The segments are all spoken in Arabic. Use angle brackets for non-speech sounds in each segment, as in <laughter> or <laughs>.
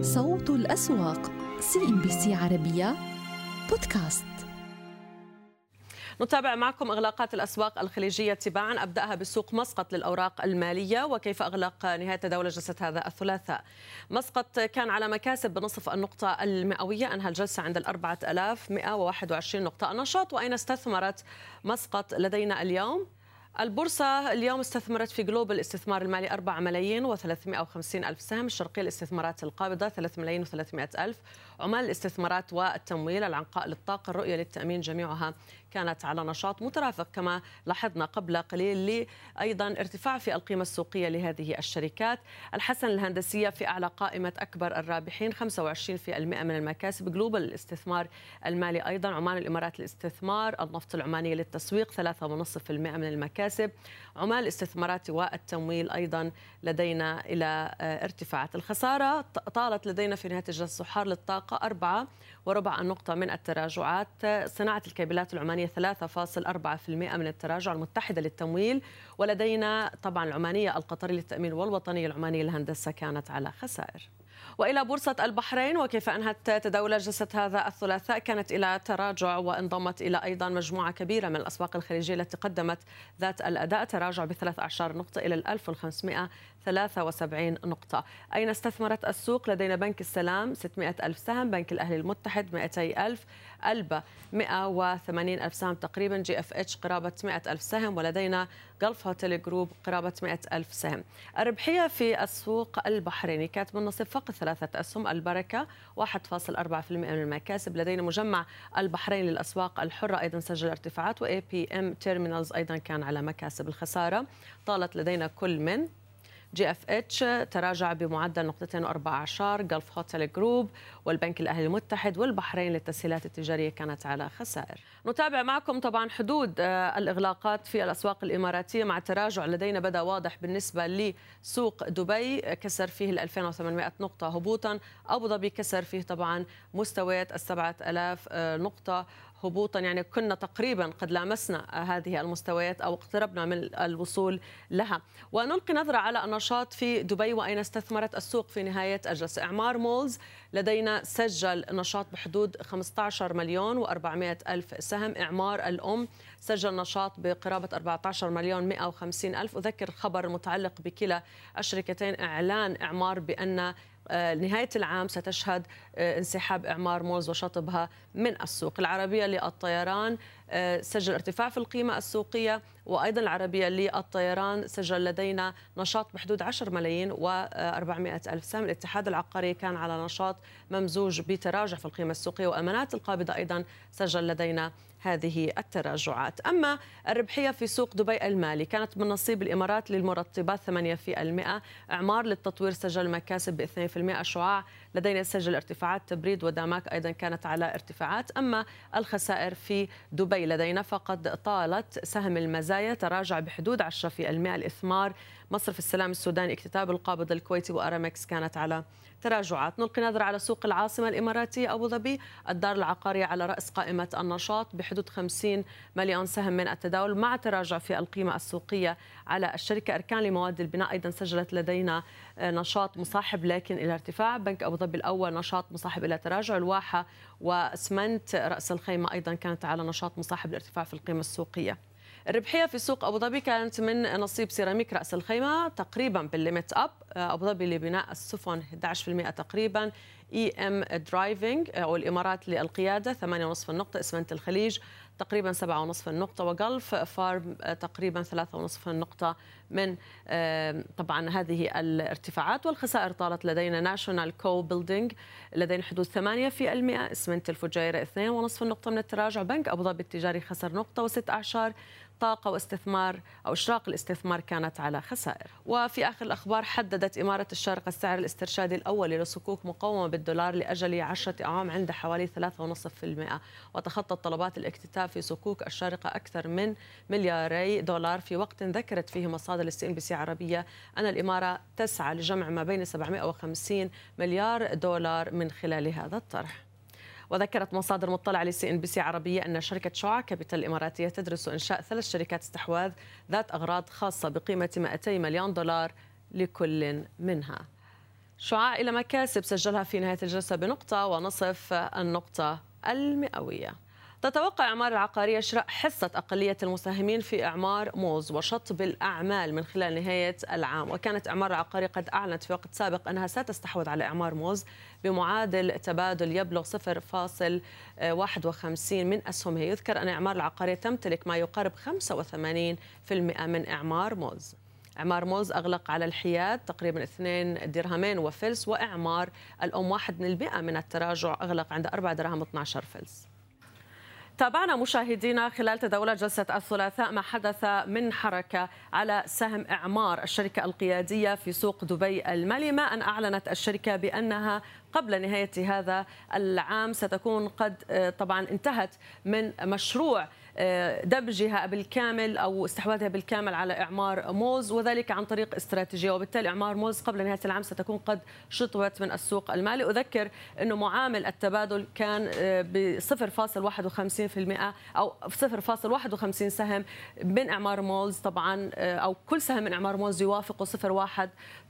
صوت الأسواق CNBC عربية بودكاست نتابع معكم إغلاقات الأسواق الخليجية تباعا أبدأها بسوق مسقط للأوراق المالية وكيف أغلق نهاية تداول جلسه هذا الثلاثاء. مسقط كان على مكاسب بنصف النقطة المئوية أنهى الجلسة عند ال 4121 نقطة، النشاط وأين استثمرت مسقط لدينا اليوم؟ البورصة اليوم استثمرت في جلوبال الاستثمار المالي 4 ملايين و350 ألف سهم الشرقية الاستثمارات القابضة 3 ملايين و300 ألف عمال الاستثمارات والتمويل العنقاء للطاقة الرؤية للتأمين جميعها كانت على نشاط مترافق كما لاحظنا قبل قليل أيضا ارتفاع في القيمة السوقية لهذه الشركات. الحسن الهندسية في أعلى قائمة أكبر الرابحين 25% من المكاسب. جلوبال الاستثمار المالي أيضا عمان الإمارات للاستثمار النفط العماني للتسويق 3.5% من المكاسب. عمال الاستثمارات والتمويل أيضا لدينا إلى ارتفاعات الخسارة. طالت لدينا في نهاية الجلسة صحار للطاقة الطاقة أربعة وربع النقطة من التراجعات. صناعة الكابلات العمانية 3.4% من التراجع المتحدة للتمويل. ولدينا طبعا العمانية القطرية للتأمين والوطنية العمانية للهندسة كانت على خسائر. وإلى بورصة البحرين وكيف أنهت تداول جلسة هذا الثلاثاء؟ كانت إلى تراجع وانضمت إلى أيضا مجموعة كبيرة من الأسواق الخليجية التي قدمت ذات الأداء. تراجع بثلاث أعشار نقطة إلى 1500 73 نقطة. أين استثمرت السوق؟ لدينا بنك السلام 600 ألف سهم بنك الأهلي المتحد 200 ألف ألبا 180 ألف سهم تقريبا GFH قرابة 100 ألف سهم ولدينا Gulf Hotel Group قرابة 100 ألف سهم. الربحية في السوق البحريني كانت من نصيب فقط ثلاثة أسهم البركة 1.4% من المكاسب. لدينا مجمع البحرين للأسواق الحرة أيضا سجل ارتفاعات و APM Terminals أيضا كان على مكاسب الخسارة. طالت لدينا كل من GFH تراجع بمعدل نقطتين واربع عشر Gulf Hotel Group والبنك الاهلي المتحد والبحرين للتسهيلات التجارية كانت على خسائر. نتابع معكم طبعا حدود الإغلاقات في الأسواق الإماراتية مع تراجع لدينا بدأ واضح بالنسبة لسوق دبي كسر فيه ال 2800 نقطة هبوطا، أبو ظبي كسر فيه طبعا مستويات ال 7000 نقطة هبوطا يعني كنا تقريبا قد لامسنا هذه المستويات أو اقتربنا من الوصول لها. ونلقي نظرة على النشاط في دبي وأين استثمرت السوق في نهاية الجلسه إعمار مولز لدينا سجل نشاط بحدود 15 مليون و400 ألف سهم. إعمار الأم سجل نشاط بقرابة 14 مليون 150 ألف. أذكر الخبر المتعلق بكلا الشركتين إعلان إعمار بأن نهاية العام ستشهد انسحاب إعمار مولز وشطبها من السوق. العربية للطيران سجل ارتفاع في القيمة السوقية وأيضا العربية للطيران. سجل لدينا نشاط بحدود 10 ملايين و400 ألف سهم. الاتحاد العقاري كان على نشاط ممزوج بتراجع في القيمة السوقية وأمانات القابضة. أيضا سجل لدينا هذه التراجعات. أما الربحية في سوق دبي المالي كانت من نصيب الإمارات للمرطبات 8% إعمار للتطوير سجل مكاسب ب 2% شعاع لدينا سجل ارتفاعات تبريد وداماك أيضا كانت على ارتفاعات. أما الخسائر في دبي لدينا فقد طالت سهم المزايا تراجع بحدود 10% الإثمار. مصرف السلام السوداني اكتتاب القابض الكويتي وأرامكس كانت على تراجعات. نلقي نظرة على سوق العاصمة الإماراتية أبو ظبي. الدار العقارية على رأس قائمة النشاط بحدود 50 مليون سهم من التداول مع تراجع في القيمة السوقية على الشركة أركان لمواد البناء. أيضا سجلت لدينا نشاط مصاحب لكن إلى ارتفاع. بنك أبو ظبي الأول نشاط مصاحب إلى تراجع. الواحة واسمنت رأس الخيمة أيضا كانت على نشاط مصاحب الارتفاع في القيمة السوقية. الربحية في سوق أبو ظبي كانت من نصيب سيراميك رأس الخيمة تقريبا بالليمت أب. أبو ظبي لبناء السفن 11% تقريبا. Emirates Driving أو الإمارات للقيادة 8.5 النقطة. إسمنت الخليج تقريبا 7.5 النقطة. و Gulf Pharma تقريبا 3.5 النقطة من طبعا هذه الارتفاعات. والخسائر طالت لدينا National Co Building لدينا حدود 8% إسمنت الفجيرة 2.5 النقطة من التراجع. بنك أبو ظبي التجاري خسر نقطة وست أعشار. طاقة واستثمار أو إشراق الاستثمار كانت على خسائر. وفي آخر الأخبار حددت إمارة الشارقة السعر الاسترشادي الأول لصكوك مقومة بالدولار لأجل عشرة أعوام عند حوالي 3.5% وتخطت طلبات الاكتتاب في صكوك الشارقة أكثر من ملياري دولار. في وقت ذكرت فيه مصادر لل CNBC عربية أن الإمارة تسعى لجمع ما بين 750 مليار دولار من خلال هذا الطرح. وذكرت مصادر مطلعة ل CNBC عربية أن شركة شعاع كابيتال الإماراتية تدرس إنشاء ثلاث شركات استحواذ ذات أغراض خاصة بقيمة 200 مليون دولار لكل منها. شعاع إلى مكاسب سجلها في نهاية الجلسة بنقطة ونصف النقطة المئوية. تتوقع إعمار العقارية شراء حصة أقلية المساهمين في إعمار موز وشطب الأعمال من خلال نهاية العام؟ وكانت إعمار العقارية قد أعلنت في وقت سابق أنها ستستحوذ على إعمار موز بمعادل تبادل يبلغ 0.51 من أسهمها. يذكر أن إعمار العقارية تمتلك ما يقارب 85% من إعمار موز. إعمار موز أغلق على الحياد تقريبا 2 درهمين وفلس وإعمار الأم 1% من التراجع أغلق عند 4 دراهم 12 فلس. تابعنا مشاهدينا خلال تداولات جلسة الثلاثاء ما حدث من حركة على سهم إعمار الشركة القيادية في سوق دبي المالي. ما أن أعلنت الشركة بأنها قبل نهاية هذا العام ستكون قد طبعا انتهت من مشروع دمجها بالكامل أو استحواذها بالكامل على إعمار موز وذلك عن طريق استراتيجية. وبالتالي إعمار موز قبل نهاية العام ستكون قد شطبت من السوق المالي. أذكر إنه معامل التبادل كان ب 0.51% أو 0.51 سهم من إعمار موز. طبعا أو كل سهم من إعمار موز يوافق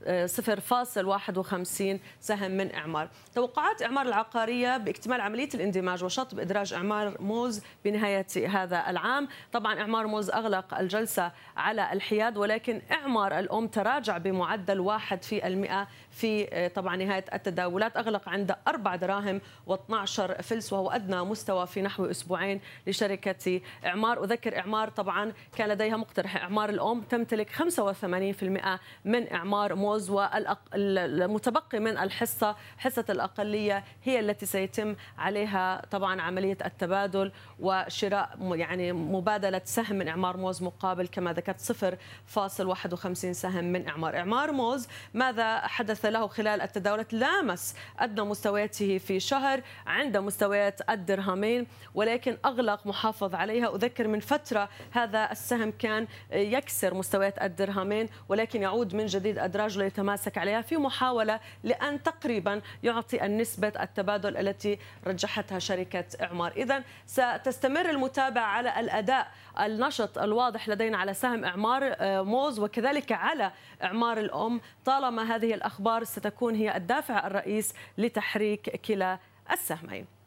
0.51 سهم من إعمار. توقعات إعمار العقارية باكتمال عملية الاندماج وشطب إدراج إعمار موز بنهاية هذا العام. طبعا إعمار موز أغلق الجلسة على الحياد ولكن إعمار الأم تراجع بمعدل واحد في المئة في طبعا نهاية التداولات. أغلق عند 4 دراهم و12 فلس وهو أدنى مستوى في نحو أسبوعين لشركة إعمار. أذكر إعمار طبعا كان لديها مقترح إعمار الأم تمتلك 85% من إعمار موز. والمتبقي من الحصة حصة الأقلية هي التي سيتم عليها طبعا عملية التبادل وشراء يعني مبادلة سهم من إعمار موز مقابل كما ذكرت 0.51 سهم من إعمار. إعمار موز ماذا حدث له خلال التداولات؟ لامس أدنى مستوياته في شهر عند مستويات الدرهمين ولكن أغلق محافظ عليها. أذكر من فترة هذا السهم كان يكسر مستويات الدرهمين ولكن يعود من جديد أدراجه ليتماسك عليها في محاولة لأن تقريبا يعطي النسبة التبادل التي رجحتها شركة إعمار. إذا ستستمر المتابعة على الأداء النشط الواضح لدينا على سهم إعمار موز وكذلك على إعمار الأم. طالما هذه الأخبار ستكون هي الدافع الرئيس لتحريك كلا السهمين.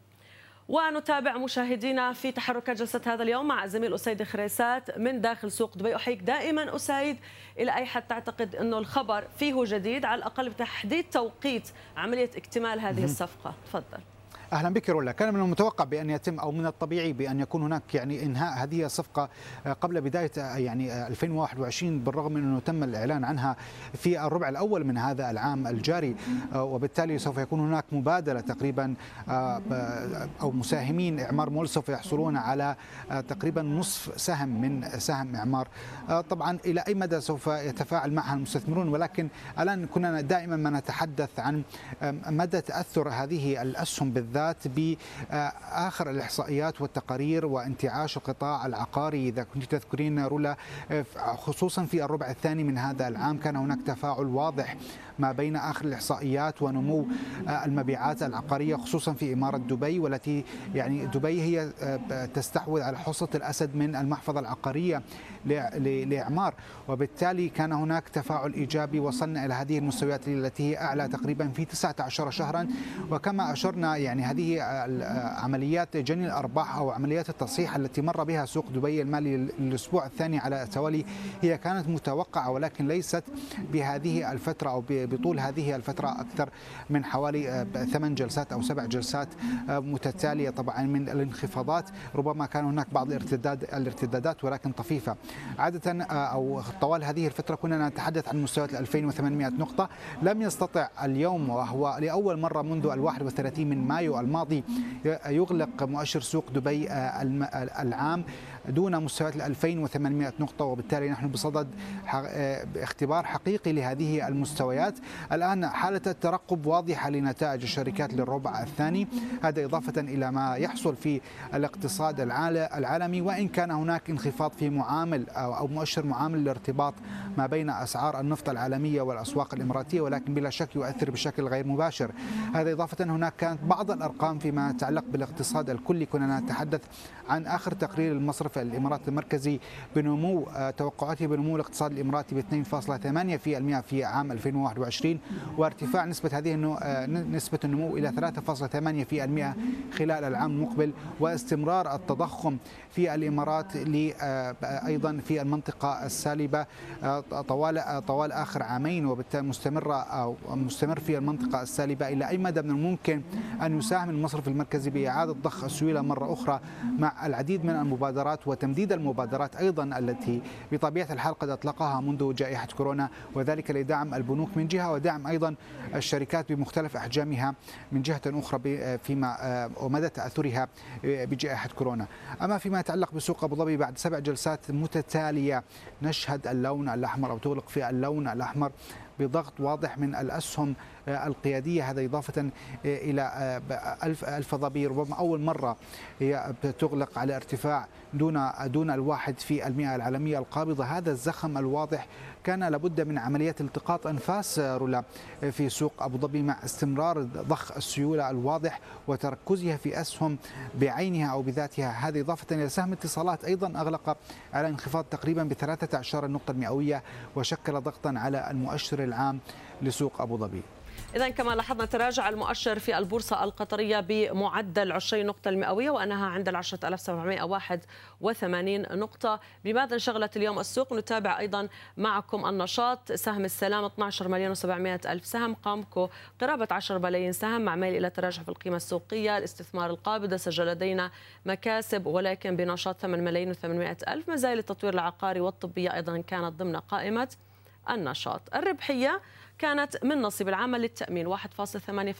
ونتابع مشاهدينا في تحركات جلسة هذا اليوم مع الزميل أسيد خريسات من داخل سوق دبي. أحييك دائما أسيد إلى أي حد تعتقد أنه الخبر فيه جديد على الأقل بتحديد توقيت عملية اكتمال هذه الصفقة. تفضل. أهلا بك رولا. كان من المتوقع بأن يتم أو من الطبيعي بأن يكون هناك يعني إنهاء هذه الصفقة قبل بداية يعني 2021 بالرغم من أنه تم الإعلان عنها في الربع الأول من هذا العام الجاري وبالتالي سوف يكون هناك مبادلة تقريبا أو مساهمين إعمار مول سوف يحصلون على تقريبا نصف سهم من سهم إعمار. طبعا إلى أي مدى سوف يتفاعل معها المستثمرون؟ ولكن الآن كنا دائما ما نتحدث عن مدى تأثر هذه الأسهم بالذات بالذات بآخر الإحصائيات والتقارير وانتعاش القطاع العقاري إذا كنت تذكرين رولا خصوصا في الربع الثاني من هذا العام كان هناك تفاعل واضح ما بين آخر الإحصائيات ونمو المبيعات العقارية خصوصا في إمارة دبي والتي يعني دبي هي تستحوذ على حصة الأسد من المحفظة العقارية لإعمار. وبالتالي كان هناك تفاعل إيجابي وصلنا إلى هذه المستويات التي هي أعلى تقريبا في 19 شهرا. وكما أشرنا يعني هذه عمليات جني الأرباح أو عمليات التصحيح التي مر بها سوق دبي المالي الأسبوع الثاني على التوالي هي كانت متوقعة ولكن ليست بهذه الفترة أو بطول هذه الفترة أكثر من حوالي ثمان جلسات أو سبع جلسات متتالية طبعا من الانخفاضات. ربما كان هناك بعض الارتداد الارتدادات ولكن طفيفة. عادة أو طوال هذه الفترة كنا نتحدث عن مستويات 2800 نقطة. لم يستطع اليوم وهو لأول مرة منذ ال 31 من مايو الماضي يغلق مؤشر سوق دبي العام. دون مستويات ال 2800 نقطة وبالتالي نحن بصدد اختبار حقيقي لهذه المستويات. الآن حالة الترقب واضحة لنتائج الشركات للربع الثاني. هذا إضافة إلى ما يحصل في الاقتصاد العالمي وإن كان هناك انخفاض في معامل أو مؤشر معامل الارتباط ما بين أسعار النفط العالمية والأسواق الإماراتية ولكن بلا شك يؤثر بشكل غير مباشر. هذا إضافة هناك كانت بعض الأرقام فيما يتعلق بالاقتصاد الكلي. كنا نتحدث عن آخر تقرير المصرف المصرف الاماراتي المركزي بنمو توقعاته بنمو الاقتصاد الإماراتي ب 2.8% في عام 2021 وارتفاع نسبة هذه نسبة النمو إلى 3.8% خلال العام المقبل واستمرار التضخم في الإمارات أيضا في المنطقة السالبة طوال طوال آخر عامين وبالتالي مستمره أو مستمر في المنطقة السالبة إلى أي مدى من الممكن أن يساهم المصرف المركزي بإعادة ضخ السيولة مرة أخرى مع العديد من المبادرات وتمديد المبادرات أيضا التي بطبيعة الحال قد أطلقها منذ جائحة كورونا وذلك لدعم البنوك من جهة ودعم أيضا الشركات بمختلف أحجامها من جهة أخرى فيما ومدى تأثرها بجائحة كورونا. أما فيما يتعلق بسوق أبو ظبي بعد سبع جلسات متتالية نشهد اللون الأحمر أو تغلق في اللون الأحمر. بضغط واضح من الأسهم القيادية هذا إضافة إلى ألف, ألف ضبي ربما أول مرة هي تغلق على ارتفاع دون دون الواحد في المئة العالمية القابضة. هذا الزخم الواضح كان لابد من عملية التقاط أنفاس رولا في سوق أبو ظبي مع استمرار ضخ السيولة الواضح وتركزها في أسهم بعينها أو بذاتها. هذه إضافة إلى سهم اتصالات أيضا أغلق على انخفاض تقريبا ب 13 النقطة المئوية وشكل ضغطا على المؤشر العام لسوق أبو ظبي. إذا كما لاحظنا تراجع المؤشر في البورصة القطرية بمعدل 20 نقطة المئوية وأنها عند ال 10781 نقطة. بماذا انشغلت اليوم السوق؟ نتابع أيضا معكم النشاط. سهم السلام 12 مليون و700 ألف سهم. قامكو قرابة 10 بلايين سهم مع ميل إلى تراجع في القيمة السوقية. الاستثمار القابضة سجل لدينا مكاسب ولكن بنشاط 8 ملايين و800 ألف. زال التطوير العقاري والطبية أيضا كانت ضمن قائمة النشاط. الربحية كانت من نصيب العامل للتأمين 1.8%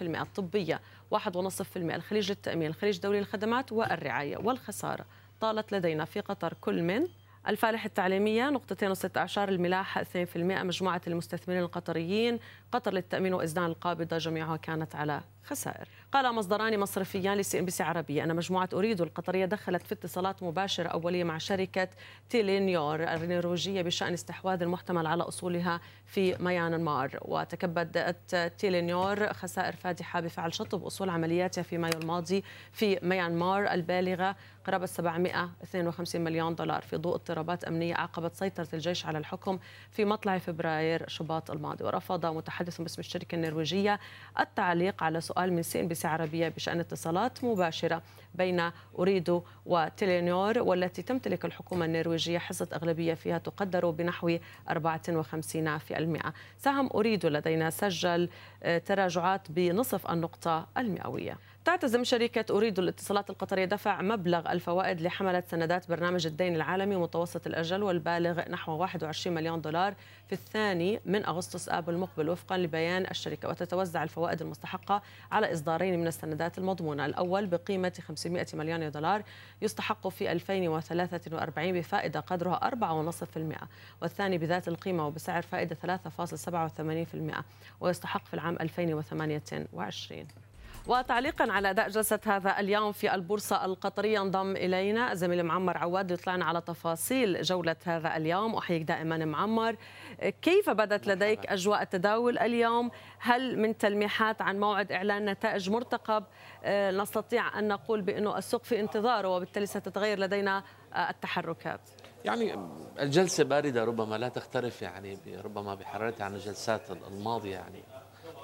الطبية 1.5% الخليج للتأمين الخليج الدولي للخدمات والرعاية والخسارة. طالت لدينا في قطر كل من الفالح التعليمية نقطتين وست أعشار الملاحة 2% مجموعة المستثمرين القطريين قطر للتأمين وإزدان القابضة جميعها كانت على خسائر. قال مصدران مصرفيان ل CNBC عربية أن مجموعة أوريدو القطرية دخلت في اتصالات مباشرة أولية مع شركة تيلينيور النرويجية بشأن استحواذ المحتمل على أصولها في ميانمار. وتكبدت تيلينيور خسائر فادحة بفعل شطب أصول عملياتها في مايو الماضي في ميانمار البالغة قرابة 752 مليون دولار في ضوء اضطرابات أمنية عقبت سيطرة الجيش على الحكم في مطلع فبراير شباط الماضي. ورفض متحدث باسم الشركة النرويجية. التعليق على سؤال من CNBC عربية بشأن اتصالات مباشرة. بين أوريدو وتيلينور والتي تمتلك الحكومة النرويجية حصة أغلبية فيها تقدر بنحو 54% سهم أوريدو لدينا سجل تراجعات بنصف النقطة المئوية. تعتزم شركة أوريدو للاتصالات القطرية دفع مبلغ الفوائد لحملة سندات برنامج الدين العالمي متوسط الأجل والبالغ نحو 21 مليون دولار في الثاني من أغسطس آب المقبل وفقا لبيان الشركة وتتوزع الفوائد المستحقة على إصدارين من السندات المضمونة. الأول بقيمة 500 مليون دولار يستحق في 2043 بفائدة قدرها 4.5% والثاني بذات القيمة وبسعر فائدة 3.87% ويستحق في العام 2028 وتعليقا على أداء جلسة هذا اليوم في البورصة القطرية. انضم إلينا زميل معمر عواد يطلعنا على تفاصيل جولة هذا اليوم. أحييك دائما معمر. كيف بدت لديك أجواء التداول اليوم؟ هل من تلميحات عن موعد إعلان نتائج مرتقب؟ آه، نستطيع أن نقول بأنه السوق في انتظاره وبالتالي ستتغير لدينا آه، التحركات. يعني الجلسة باردة ربما لا تختلف يعني ربما بحرارتها عن الجلسات الماضية يعني.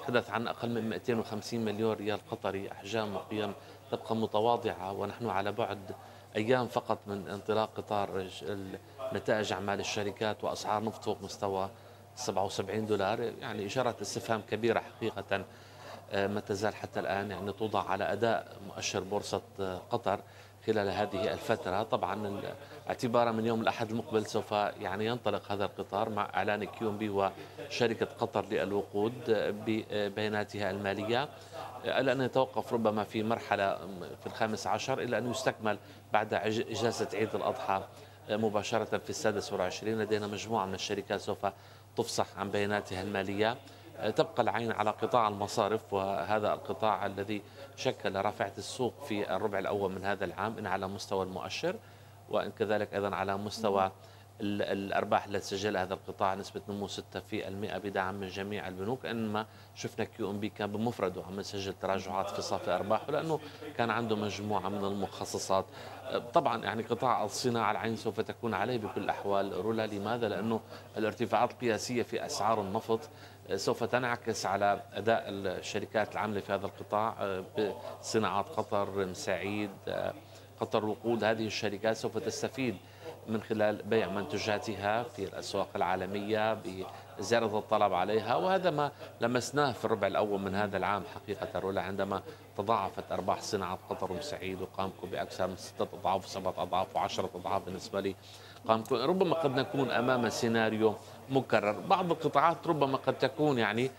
تحدث عن أقل من 250 مليون ريال قطري أحجام وقيم تبقى متواضعة ونحن على بعد أيام فقط من انطلاق قطار نتائج أعمال الشركات وأسعار نفط فوق مستوى 77 دولار. يعني إشارة استفهام كبيرة حقيقة آه، ما تزال حتى الآن يعني توضع على أداء مؤشر بورصة آه، قطر خلال هذه الفترة. طبعا اعتبارا من يوم الأحد المقبل سوف يعني ينطلق هذا القطار مع إعلان كيوم بي وشركة قطر للوقود ببياناتها المالية. إلى أن يتوقف ربما في مرحلة في الخامس عشر إلى أن يستكمل بعد إجازة عيد الأضحى مباشرة في السادس والعشرين. لدينا مجموعة من الشركات سوف تفصح عن بياناتها المالية. تبقى العين على قطاع المصارف وهذا القطاع الذي شكل رافعة السوق في الربع الأول من هذا العام إن على مستوى المؤشر. وإن كذلك أيضا على مستوى الارباح التي سجلها هذا القطاع نسبة نمو 6% بدعم من جميع البنوك إنما شفنا QNB كان بمفرده عم يسجل تراجعات في صافي أرباحه لأنه كان عنده مجموعة من المخصصات. طبعا يعني قطاع الصناعة العين سوف تكون عليه بكل الاحوال رولا. لماذا؟ لأنه الارتفاعات القياسية في أسعار النفط سوف تنعكس على أداء الشركات العامله في هذا القطاع بصناعات قطر مسيعيد قطر وقود هذه الشركات سوف تستفيد من خلال بيع منتجاتها في الأسواق العالمية بزيادة الطلب عليها وهذا ما لمسناه في الربع الأول من هذا العام حقيقة رولا عندما تضاعفت أرباح صناعة قطر وسعيد وقامكو بأكثر من ستة أضعاف وسبعة أضعاف وعشرة أضعاف بالنسبة لي قامكو ربما قد نكون أمام سيناريو مكرر. بعض القطاعات ربما قد تكون يعني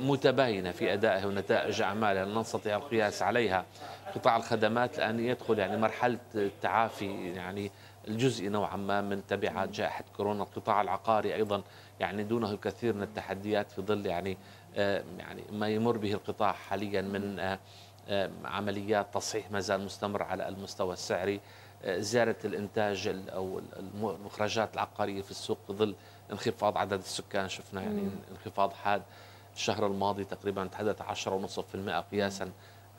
متباينة في أدائها ونتائج أعمالها لا نستطيع القياس عليها. قطاع الخدمات الآن يدخل يعني مرحلة التعافي يعني الجزئي نوعا ما من تبعات جائحة كورونا. القطاع العقاري أيضا يعني دونه الكثير من التحديات في ظل يعني آه، يعني ما يمر به القطاع حاليا من آه، آه، عمليات تصحيح ما زال مستمر على المستوى السعري. زيادة الإنتاج أو المخرجات العقارية في السوق في ظل انخفاض عدد السكان. شفنا يعني انخفاض حاد الشهر الماضي تقريبا تحدث 10.5% قياسا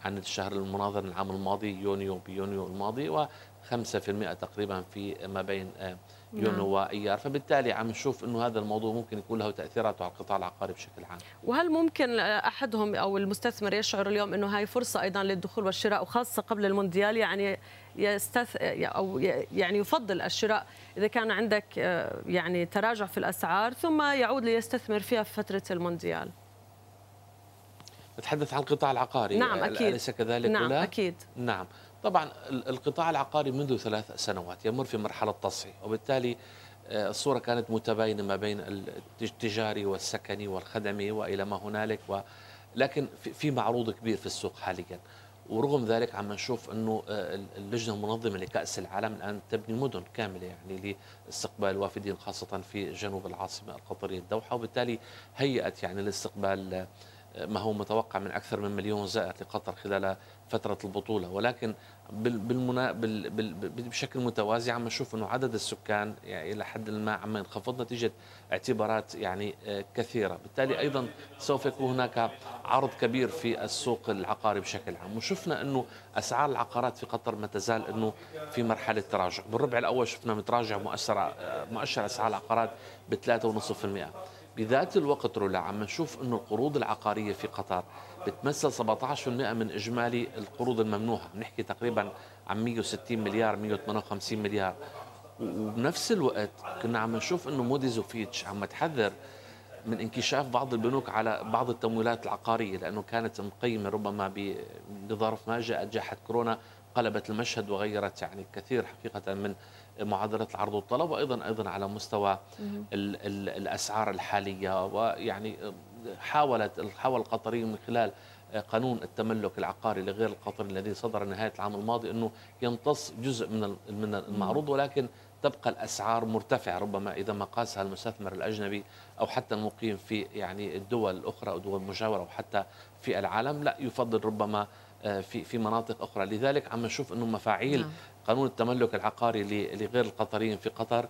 عن الشهر المناظر العام الماضي يونيو بيونيو الماضي و 5% تقريبا في ما بين آه، يونيو نعم. وأيار. فبالتالي عم نشوف إنه هذا الموضوع ممكن يكون له تاثيرات على القطاع العقاري بشكل عام. وهل ممكن أحدهم أو المستثمر يشعر اليوم إنه هاي فرصة أيضا للدخول والشراء وخاصة قبل المونديال يعني يستث أو يعني يفضل الشراء إذا كان عندك آه، يعني تراجع في الأسعار ثم يعود ليستثمر فيها في فترة المونديال؟ نتحدث عن القطاع العقاري. نعم أكيد. أليس كذلك نعم ولا؟ أكيد. نعم. طبعا القطاع العقاري منذ ثلاث سنوات يمر في مرحلة تصحيح وبالتالي آه، الصورة كانت متباينة ما بين التجاري والسكني والخدمي وإلى ما هنالك و لكن في معروض كبير في السوق حاليا. ورغم ذلك عم نشوف إنه آه، اللجنة المنظمة لكأس العالم الآن تبني مدن كاملة يعني لاستقبال الوافدين خاصة في جنوب العاصمة القطرية الدوحة وبالتالي هيئت يعني لاستقبال ما هو متوقع من أكثر من مليون زائر لقطر خلال فترة البطولة. ولكن بالمنا... بال... بال... بشكل متوازي عم نشوف أنه عدد السكان يعني إلى حد ما عم ينخفض نتيجة اعتبارات يعني آه، كثيرة. بالتالي أيضا سوف يكون هناك عرض كبير في السوق العقاري بشكل عام. وشفنا أنه أسعار العقارات في قطر ما تزال أنه في مرحلة تراجع. بالربع الأول شفنا متراجع مؤثر آه، مؤشر أسعار العقارات ب 3.5% بذات الوقت رولا عم نشوف إنه القروض العقارية في قطر بتمثل 17% من إجمالي القروض الممنوحه بنحكي تقريبا عن 160 مليار 158 مليار. وبنفس الوقت كنا عم نشوف إنه موديز وفيتش عم تحذر من انكشاف بعض البنوك على بعض التمويلات العقارية لأنه كانت مقيمة ربما بظرف ما جاءت جائحة كورونا قلبت المشهد وغيرت يعني كثير حقيقة من معادلة العرض والطلب وأيضا أيضا على مستوى ال ال الأسعار الحالية ويعني حاولت حاول القطريين من خلال قانون التملك العقاري لغير القطري الذي صدر نهاية العام الماضي إنه يمتص جزء من من المعروض ولكن تبقى الأسعار مرتفعة. ربما إذا ما قاسها المستثمر الأجنبي أو حتى المقيم في يعني الدول الأخرى أو دول مجاورة أو حتى في العالم لا يفضل ربما آه، في في مناطق أخرى. لذلك عم نشوف إنه مفاعيل نعم. قانون التملك العقاري لغير القطريين في قطر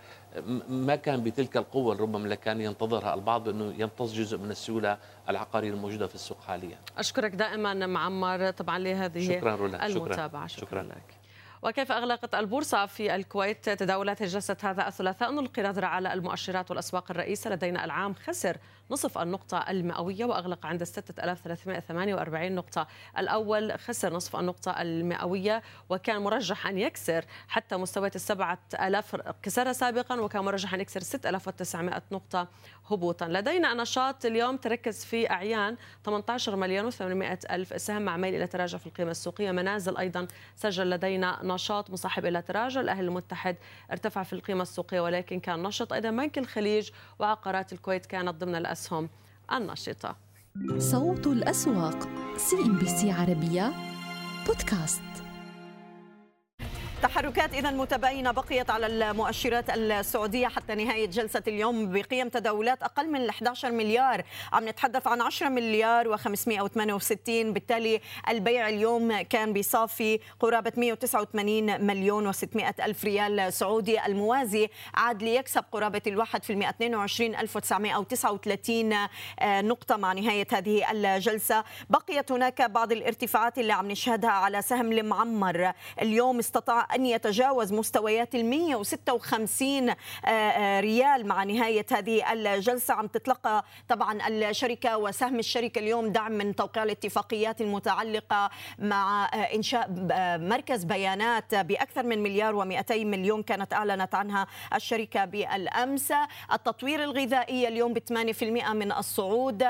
ما كان بتلك القوة ربما اللي كان ينتظرها البعض بأنه يمتص جزء من السيولة العقارية الموجودة في السوق حاليا. أشكرك دائما معمر طبعا لهذه شكرا رولا. المتابعة. شكرا, شكرا. لك. وكيف أغلقت البورصة في الكويت؟ تداولات جلسة هذا الثلاثاء. نلقي نظرة على المؤشرات والأسواق الرئيسة. لدينا العام خسر نصف النقطة المئوية وأغلق عند 6348 نقطة الأول خسر نصف النقطة المئوية وكان مرجح أن يكسر حتى مستويات السبعة ألاف كسرها سابقا وكان مرجح أن يكسر 6900 نقطة هبوطا. لدينا نشاط اليوم تركز في أعيان 18 مليون و800 ألف سهم مع ميل إلى تراجع في القيمة السوقية. منازل أيضا سجل لدينا نشاط مصاحب إلى تراجع. الأهلي المتحد ارتفع في القيمة السوقية ولكن كان نشط أيضا بنك الخليج وعقارات الكويت كانت ضمن الأسهم النشطة صوت الأسواق. CNBC عربية. بودكاست. تحركات اذا متباينه بقيت على المؤشرات السعودية حتى نهاية جلسة اليوم بقيم تداولات أقل من 11 مليار. عم نتحدث عن 10 مليار و568 بالتالي البيع اليوم كان بصافي. قرابة 189 مليون و600 ألف ريال سعودي الموازي. عاد ليكسب قرابة الواحد في المئة 22939 نقطة مع نهاية هذه الجلسة. بقيت هناك بعض الارتفاعات اللي عم نشهدها على سهم المعمر. اليوم استطاع أن يتجاوز مستويات ال 156 آه، آه، ريال مع نهاية هذه الجلسة. عم تتلقى طبعا الشركة وسهم الشركة اليوم دعم من توقيع الاتفاقيات المتعلقة مع آه، إنشاء مركز بيانات بأكثر من مليار و200 مليون كانت أعلنت عنها الشركة بالأمس. التطوير الغذائي اليوم ب 8% من الصعود.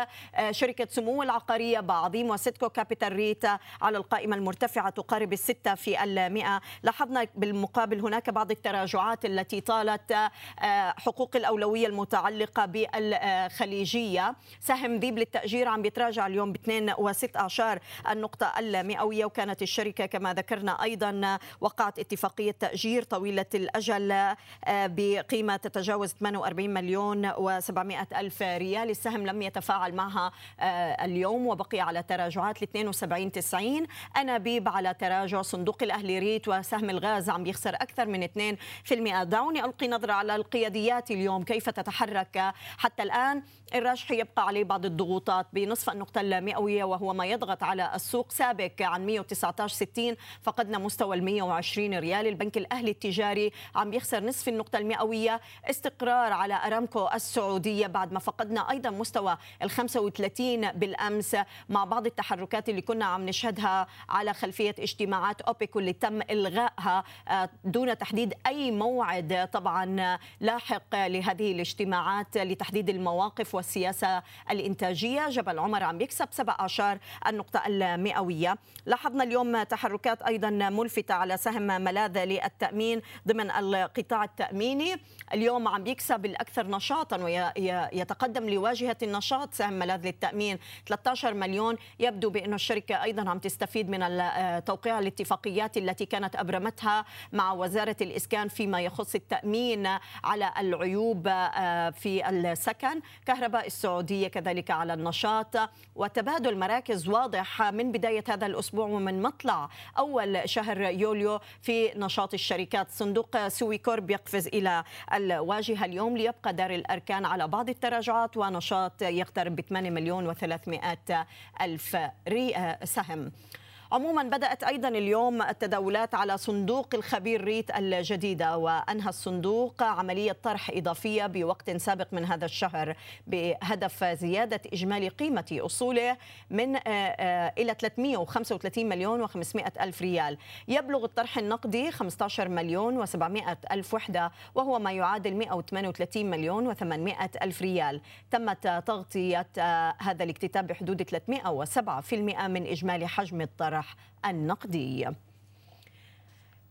شركة سمو العقارية بعظيم وسيدكو كابيتال ريت على القائمة المرتفعة تقارب الستة في المئة. لاحظنا بالمقابل هناك بعض التراجعات التي طالت آه، حقوق الأولوية المتعلقة بالخليجية. سهم ذيب للتأجير عم بيتراجع اليوم ب 2.16 النقطة المئوية وكانت الشركة كما ذكرنا أيضا وقعت اتفاقية تأجير طويلة الأجل آه، بقيمة تتجاوز 48 مليون و700 ألف ريال. السهم لم يتفاعل معها آه، اليوم وبقي على تراجعات ل 72 90 أنابيب على تراجع صندوق الأهلي ريت وسهم الغاز عم بيخسر أكثر من 2% دعوني ألقي نظرة على القياديات اليوم كيف تتحرك؟ حتى الآن الراجح يبقى عليه بعض الضغوطات بنصف النقطة المئوية وهو ما يضغط على السوق سابق عن 119.60 فقدنا مستوى ال 120 ريال. البنك الأهلي التجاري عم بيخسر نصف النقطة المئوية. استقرار على أرامكو السعودية بعد ما فقدنا أيضا مستوى ال 35 بالأمس. مع بعض التحركات اللي كنا عم نشهدها على خلفية اجتماعات أوبك واللي تم إلغائها آه، دون تحديد أي موعد. طبعا لاحق لهذه الاجتماعات لتحديد المواقف والسياسة الإنتاجية. جبل عمر عم يكسب 17 النقطة المئوية. لاحظنا اليوم تحركات أيضا ملفتة على سهم ملاذ للتأمين ضمن القطاع التأميني. اليوم عم يكسب الأكثر نشاطا ويتقدم لواجهة النشاط سهم ملاذ للتأمين 13 مليون. يبدو بأن الشركة أيضا عم تستفيد من توقيع الاتفاقيات التي كانت أبرمتها مع وزارة الإسكان فيما يخص التأمين على العيوب آه، في السكن. كهرباء السعودية كذلك على النشاط. وتبادل مراكز واضح من بداية هذا الأسبوع ومن مطلع أول شهر يوليو في نشاط الشركات. صندوق سوي كورب يقفز إلى الواجهة اليوم ليبقى دار الأركان على بعض التراجعات ونشاط يقترب ب 8 مليون و300 ألف سهم. عموما بدأت أيضا اليوم التداولات على صندوق الخبير ريت الجديدة وأنهى الصندوق عملية طرح إضافية بوقت سابق من هذا الشهر بهدف زيادة إجمالي قيمة أصوله من آه، آه، إلى 335 مليون و500 ألف ريال. يبلغ الطرح النقدي 15 مليون و700 ألف وحدة وهو ما يعادل 138 مليون و800 ألف ريال. تمت تغطية آه، هذا الاكتتاب بحدود 307% من إجمالي حجم الطرح. النقدي.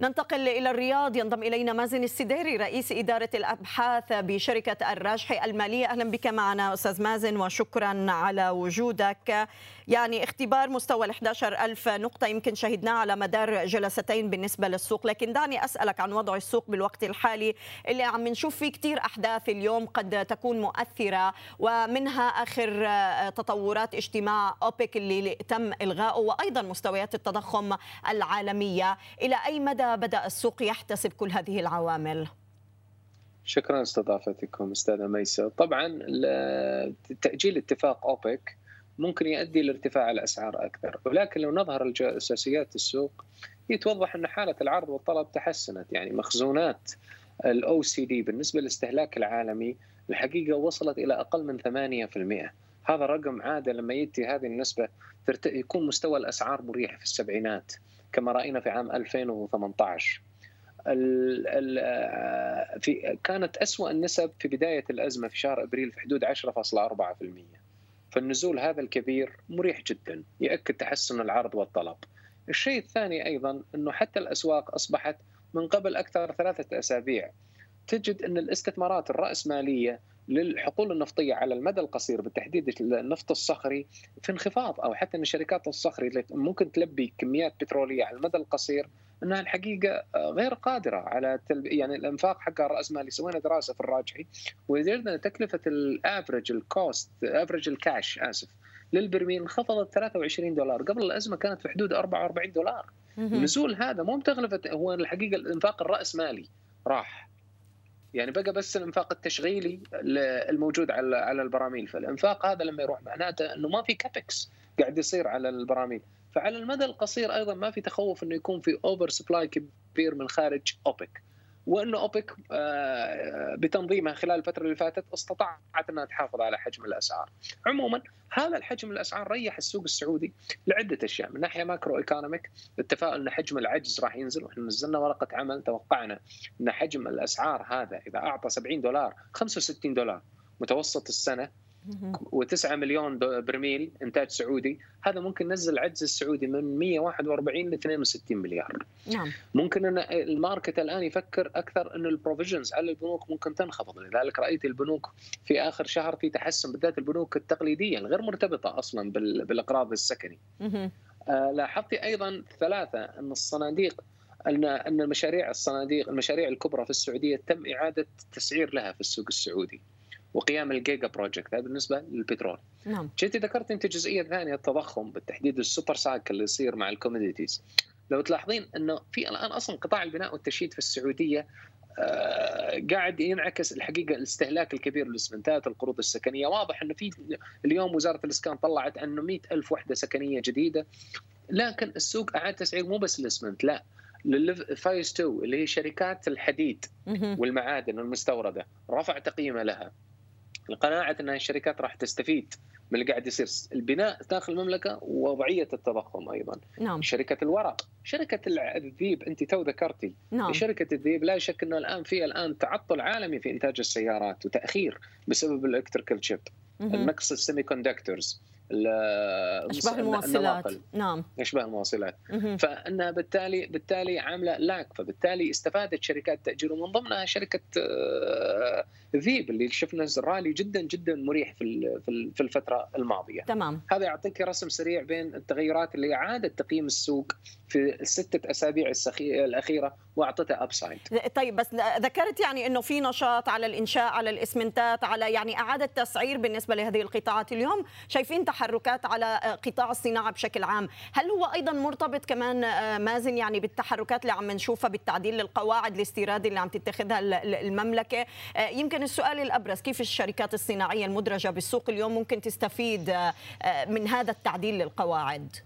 ننتقل إلى الرياض. ينضم إلينا مازن السديري رئيس إدارة الأبحاث بشركة الراجحي المالية. أهلا بك معنا أستاذ مازن وشكرا على وجودك. يعني اختبار مستوى ال 11 ألف نقطة يمكن شهدناه على مدار جلستين بالنسبة للسوق. لكن دعني أسألك عن وضع السوق بالوقت الحالي اللي عم نشوف فيه كثير أحداث اليوم قد تكون مؤثرة ومنها آخر تطورات اجتماع أوبك اللي تم إلغائه وأيضا مستويات التضخم العالمية. إلى أي مدى بدأ السوق يحتسب كل هذه العوامل؟ شكرا استضافتكم أستاذة ميسه طبعا تأجيل اتفاق أوبك ممكن يؤدي لارتفاع الأسعار أكثر ولكن لو نظهر اساسيات السوق يتوضح أن حالة العرض والطلب تحسنت يعني مخزونات الاو سي دي بالنسبة للاستهلاك العالمي الحقيقة وصلت إلى أقل من 8% هذا رقم عادة لما ياتي هذه النسبة يكون مستوى الأسعار مريح في السبعينات. كما رأينا في عام 2018 ال ال في كانت أسوأ النسب في بداية الأزمة في شهر أبريل في حدود 10.4% فالنزول هذا الكبير مريح جدا يأكد تحسن العرض والطلب. الشيء الثاني أيضا أنه حتى الأسواق أصبحت من قبل أكثر ثلاثة أسابيع تجد أن الاستثمارات الرأسمالية للحقول النفطية على المدى القصير بالتحديد النفط الصخري في انخفاض أو حتى ان الشركات الصخري اللي ممكن تلبي كميات بترولية على المدى القصير إنها الحقيقة غير قادرة على تلب... يعني الإنفاق حقها الراسمالي سوينا دراسة في الراجحي وجدنا تكلفة ال average ال cost average ال cash آسف للبرميل انخفضت 23 دولار قبل الأزمة كانت في حدود 44 دولار. النزول هذا مو بتكلفة هو الحقيقة الإنفاق الراسمالي راح يعني بقى بس الانفاق التشغيلي الموجود على على البراميل. فالانفاق هذا لما يروح معناته إنه ما في CapEx قاعد يصير على البراميل. فعلى المدى القصير أيضا ما في تخوف إنه يكون في over supply كبير من خارج اوبك وانه أوبك آه، بتنظيمها خلال الفترة اللي فاتت استطاعت أنها تحافظ على حجم الأسعار. عموما هذا الحجم الأسعار ريح السوق السعودي لعدة أشياء، من ناحية macro economic التفاؤل أن حجم العجز راح ينزل وإحنا نزلنا ورقة عمل توقعنا أن حجم الأسعار هذا إذا أعطى 70 دولار 65 دولار متوسط السنة و9 مليون برميل إنتاج سعودي. هذا ممكن نزل العجز السعودي من 141 ل 62 مليار. نعم. ممكن إن ال market الآن يفكر أكثر إنه ال provisions على البنوك ممكن تنخفض. لذلك رأيت البنوك في آخر شهر في تحسن بالذات البنوك التقليدية الغير مرتبطة أصلا بالإقراض السكني. آه لاحظت أيضا ثلاثة إن الصناديق إن إن المشاريع الصناديق المشاريع الكبرى في السعودية تم إعادة تسعير لها في السوق السعودي. وقيام ال giga project هذا بالنسبة للبترول. نعم. جيتي ذكرت أنت جزئية ثانية التضخم بالتحديد ال super cycle اللي يصير مع ال commodities لو تلاحظين إنه في الآن أصلا قطاع البناء والتشييد في السعودية آه قاعد ينعكس الحقيقة الاستهلاك الكبير للاسمنتات القروض السكنية. واضح إنه في اليوم وزارة الإسكان طلعت إنه 100 ألف وحدة سكنية جديدة. لكن السوق أعاد تسعير مو بس الاسمنت لا للفايز 2 اللي هي شركات الحديد والمعادن المستوردة. رفع تقييمه لها. القناعة إن الشركات راح تستفيد من اللي قاعد يصير. البناء داخل المملكة ووضعية التضخم أيضا. نعم. شركة الورق شركة الذيب أنت تو ذكرتي. نعم. شركة الذيب لا شك إنه الآن في الآن تعطل عالمي في إنتاج السيارات وتأخير بسبب ال electrical chip. النقص ال semiconductors أشباه الموصلات. نعم. أشباه الموصلات. فانها بالتالي بالتالي عاملة lack. فبالتالي استفادت شركات تأجير. ومن ضمنها شركة آه، ذيب اللي شفنا رالي جدا جدا مريح في في الفترة الماضية. تمام. هذا يعطيك رسم سريع بين التغيرات اللي اعادت تقييم السوق في الستة أسابيع الأخيرة وأعطتها ابسايد طيب بس ذكرت يعني إنه في نشاط على الإنشاء على الإسمنتات على يعني اعاده تسعير بالنسبة لهذه القطاعات. اليوم شايفين تحركات على قطاع الصناعة بشكل عام. هل هو أيضا مرتبط كمان آه، مازن يعني بالتحركات اللي عم نشوفها بالتعديل للقواعد الاستيرادي اللي عم تتخذها المملكة؟ آه، يمكن السؤال الأبرز كيف الشركات الصناعية المدرجة بالسوق اليوم ممكن تستفيد آه، من هذا التعديل للقواعد؟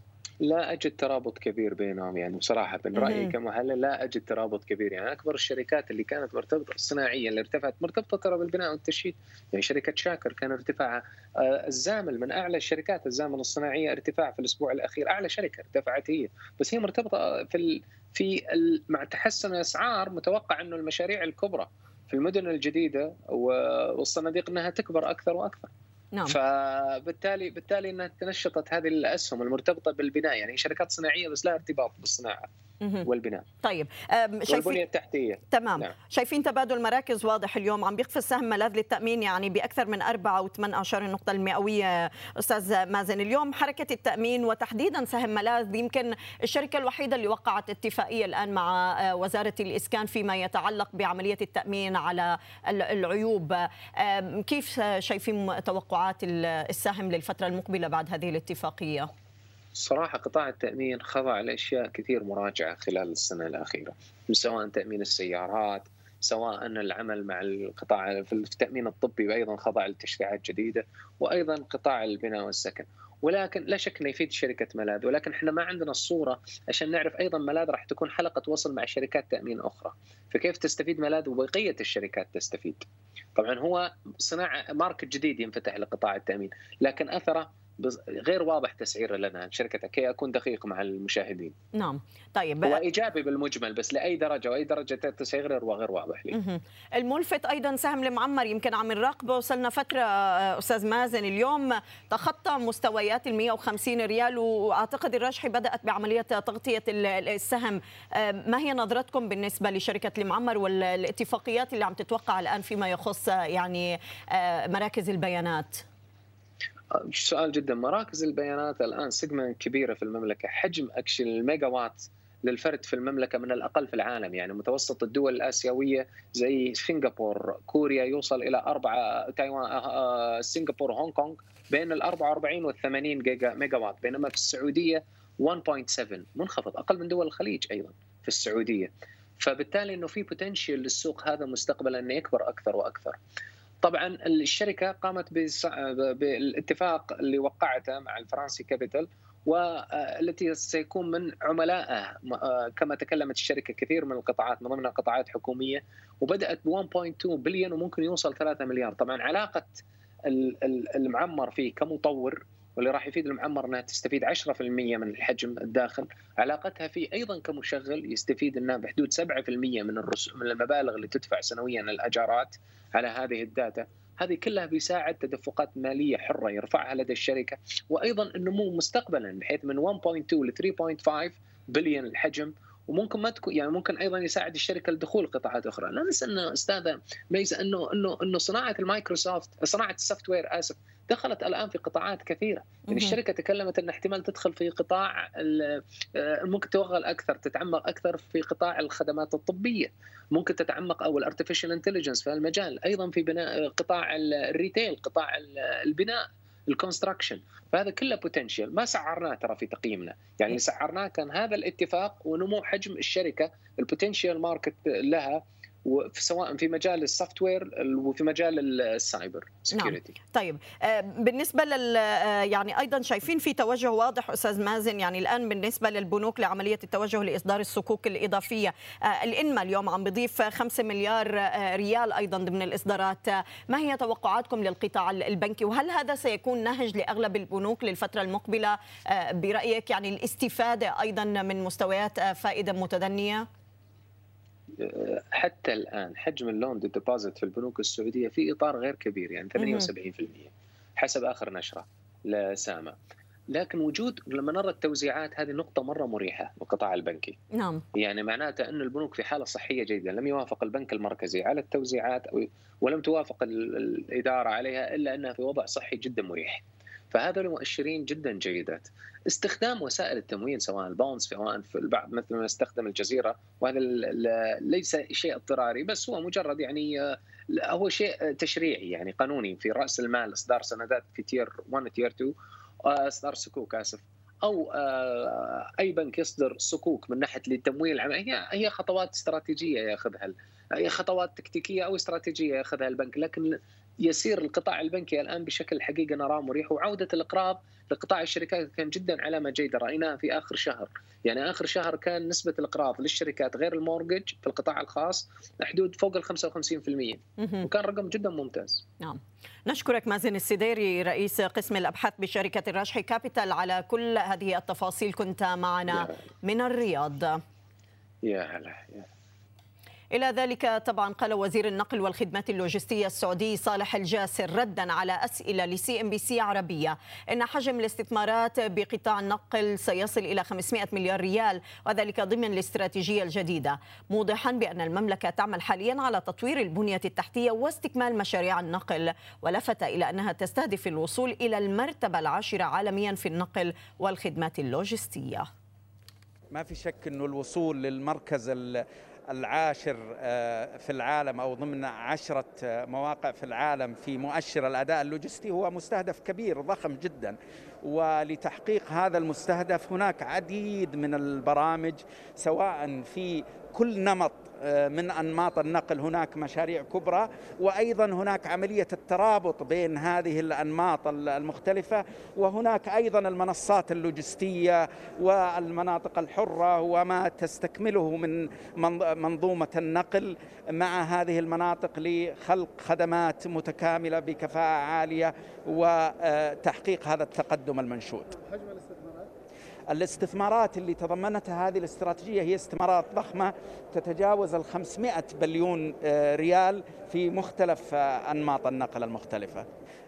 لا أجد ترابط كبير بينهم يعني بصراحة من رأيي كمحلل لا أجد ترابط كبير يعني. أكبر الشركات اللي كانت مرتبطة صناعيا اللي ارتفعت مرتبطة ترى بالبناء والتشييد. يعني شركة شاكر كان ارتفاعها آه، الزامل من أعلى الشركات الزامل الصناعية ارتفاع في الأسبوع الأخير أعلى شركة ارتفعت هي. بس هي مرتبطة في ال في ال مع تحسن الأسعار متوقع إنه المشاريع الكبرى في المدن الجديدة والصناديق إنها تكبر أكثر وأكثر. نعم. فبالتالي بالتالي إنها تنشطت هذه الأسهم المرتبطة بالبناء يعني شركات صناعية بس لا ارتباط بالصناعة والبناء. طيب شايفين والبنية التحتية. تمام. نعم. شايفين تبادل مراكز واضح اليوم عم بيقفز سهم ملاذ للتأمين يعني بأكثر من 4.8 النقطه المئوية. أستاذ مازن اليوم حركة التأمين وتحديدا سهم ملاذ يمكن الشركة الوحيدة اللي وقعت اتفاقية الآن مع آه، وزارة الإسكان فيما يتعلق بعملية التأمين على العيوب. كيف شايفين توقعات السهم للفترة المقبلة بعد هذه الاتفاقية؟ صراحة قطاع التأمين خضع لأشياء كثير مراجعة خلال السنة الأخيرة سواء تأمين السيارات سواء العمل مع القطاع في التأمين الطبي وأيضا خضع لتشريعات جديدة وأيضا قطاع البناء والسكن. ولكن لا شك إنه يفيد شركة ملاذ ولكن إحنا ما عندنا الصورة عشان نعرف أيضا ملاذ راح تكون حلقة وصل مع شركات تأمين أخرى. فكيف تستفيد ملاذ وبقية الشركات تستفيد؟ طبعا هو صناعة ماركت جديد ينفتح لقطاع التأمين لكن أثره غير واضح تسعيره لنا شركة كي أكون دقيق مع المشاهدين. نعم. طيب. هو إيجابي بالمجمل بس لأي درجة وأي درجة تسعير هو غير واضح لي. الملفت أيضا سهم المعمر يمكن عم نراقبه. وصلنا فترة أستاذ مازن اليوم تخطى مستويات ال 150 ريال وأعتقد الراجحي بدأت بعملية تغطية السهم. ما هي نظرتكم بالنسبة لشركة المعمر والاتفاقيات اللي عم تتوقع الآن فيما يخص يعني مراكز البيانات؟ سؤال جدا. مراكز البيانات الآن segment كبيرة في المملكة. حجم أكشن الميجا وات للفرد في المملكة من الأقل في العالم. يعني متوسط الدول الآسيوية زي سنغافور كوريا يوصل إلى أربعة تايوان آه، آه، سنغافور هونغ كونغ بين ال 44 وال 80 giga megawatt بينما في السعودية 1.7 منخفض أقل من دول الخليج أيضا في السعودية. فبالتالي إنه في potential للسوق هذا مستقبلا إنه يكبر أكثر وأكثر. طبعا الشركة قامت بالاتفاق اللي وقعته مع الفرنسي capital والتي سيكون من عملائه. كما تكلمت الشركة كثير من القطاعات من ضمنها قطاعات حكومية وبدأت ب 1.2 بليون وممكن يوصل 3 مليار. طبعا علاقة المعمر فيه كمطور واللي راح يفيد المعمر إنها تستفيد 10% من الحجم الداخل، علاقتها فيه أيضا كمشغل يستفيد إنها بحدود 7% من من المبالغ اللي تدفع سنويا الأجارات على هذه الداتا. هذه كلها بيساعد تدفقات مالية حرة يرفعها لدى الشركة. وأيضا النمو مستقبلا بحيث من 1.2 ل 3.5 بليون الحجم. وممكن ما تكون يعني ممكن أيضا يساعد الشركة لدخول قطاعات أخرى، لا ننسى انه أستاذة ميزة إنه إنه إنه صناعة المايكروسوفت صناعة ال software آسف دخلت الآن في قطاعات كثيرة، يعني الشركة تكلمت إن احتمال تدخل في قطاع آه، ممكن توغل أكثر تتعمق أكثر في قطاع الخدمات الطبية، ممكن تتعمق أو ال artificial intelligence في المجال، أيضا في بناء قطاع ال retail، قطاع البناء ال construction فهذا كله potential ما سعرناه ترى في تقييمنا. يعني اللي سعرناه كان هذا الاتفاق ونمو حجم الشركة ال potential market لها سواء في مجال ال software وفي مجال ال cyber security نعم. طيب آه، بالنسبة لل آه، يعني أيضا شايفين في توجه واضح أستاذ مازن يعني الآن بالنسبة للبنوك لعملية التوجه لإصدار الصكوك الإضافية آه، الإنما اليوم عم بضيف 5 مليار ريال أيضا ضمن الإصدارات. ما هي توقعاتكم للقطاع البنكي؟ وهل هذا سيكون نهج لأغلب البنوك للفترة المقبلة؟ برأيك يعني الاستفادة أيضا من مستويات فائدة متدنية؟ حتى الآن حجم اللون ديبوزيت في البنوك السعودية في إطار غير كبير يعني 78% حسب آخر نشرة لسامة لكن وجود لما نرى التوزيعات هذه نقطة مرة مريحة للقطاع البنكي. نعم. يعني معناته أن البنوك في حالة صحية جيدة، لم يوافق البنك المركزي على التوزيعات ولم توافق الإدارة عليها إلا أنها في وضع صحي جدا مريح. فهذول مؤشرين جدا جيدات. استخدام وسائل التمويل سواء البونز سواء في البعض مثل ما استخدم الجزيرة وهذا ليس شيء اضطراري بس هو مجرد يعني آه، هو شيء تشريعي يعني قانوني في رأس المال إصدار سندات في تير 1 تير 2 إصدار صكوك آسف. أو آه، أي بنك يصدر صكوك من ناحية لتمويل العمل هي هي خطوات استراتيجية ياخذها هي خطوات تكتيكية أو استراتيجية ياخذها البنك لكن يسير القطاع البنكي الآن بشكل حقيقه نراه مريح وعودة الإقراض لقطاع الشركات كان جدا علامه جيده رايناها في آخر شهر، يعني آخر شهر كان نسبة الإقراض للشركات غير المورجج في القطاع الخاص حدود فوق ال 55% وكان رقم جدا ممتاز. نعم. نشكرك مازن السديري رئيس قسم الأبحاث بشركة الراجحي كابيتال على كل هذه التفاصيل كنت معنا من الرياض. يا هلا يا إلى ذلك طبعا قال وزير النقل والخدمات اللوجستية السعودي صالح الجاسر ردا على أسئلة ل CNBC عربية. إن حجم الاستثمارات بقطاع النقل سيصل إلى 500 مليار ريال وذلك ضمن الاستراتيجية الجديدة. موضحا بأن المملكة تعمل حاليا على تطوير البنية التحتية واستكمال مشاريع النقل ولفت إلى أنها تستهدف الوصول إلى المرتبة العاشرة عالميا في النقل والخدمات اللوجستية. ما في شك أنه الوصول للمركز العاشر آه، في العالم أو ضمن عشرة آه، مواقع في العالم في مؤشر الأداء اللوجستي هو مستهدف كبير ضخم جدا. ولتحقيق هذا المستهدف هناك عديد من البرامج سواء في كل نمط من أنماط النقل هناك مشاريع كبرى وأيضا هناك عملية الترابط بين هذه الأنماط المختلفة وهناك أيضا المنصات اللوجستية والمناطق الحرة وما تستكمله من منظومة النقل مع هذه المناطق لخلق خدمات متكاملة بكفاءة عالية وتحقيق هذا التقدم المنشود. الاستثمارات اللي تضمنتها هذه الاستراتيجية هي استثمارات ضخمة تتجاوز ال 500 بليون آه، ريال في مختلف آه، أنماط النقل المختلفة.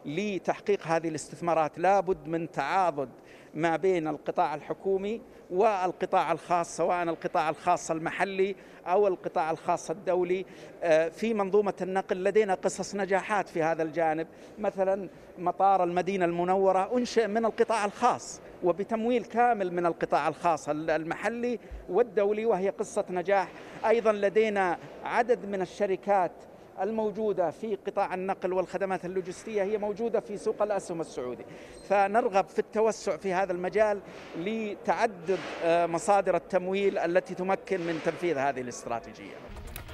لتحقيق هذه الاستثمارات لابد من تعاضد ما بين القطاع الحكومي والقطاع الخاص سواء القطاع الخاص المحلي أو القطاع الخاص الدولي آه، في منظومة النقل. لدينا قصص نجاحات في هذا الجانب مثلا مطار المدينة المنورة أنشئ من القطاع الخاص. وبتمويل كامل من القطاع الخاص المحلي والدولي وهي قصة نجاح. أيضا لدينا عدد من الشركات الموجودة في قطاع النقل والخدمات اللوجستية هي موجودة في سوق الأسهم السعودي. فنرغب في التوسع في هذا المجال لتعدد آه، مصادر التمويل التي تمكن من تنفيذ هذه الاستراتيجية.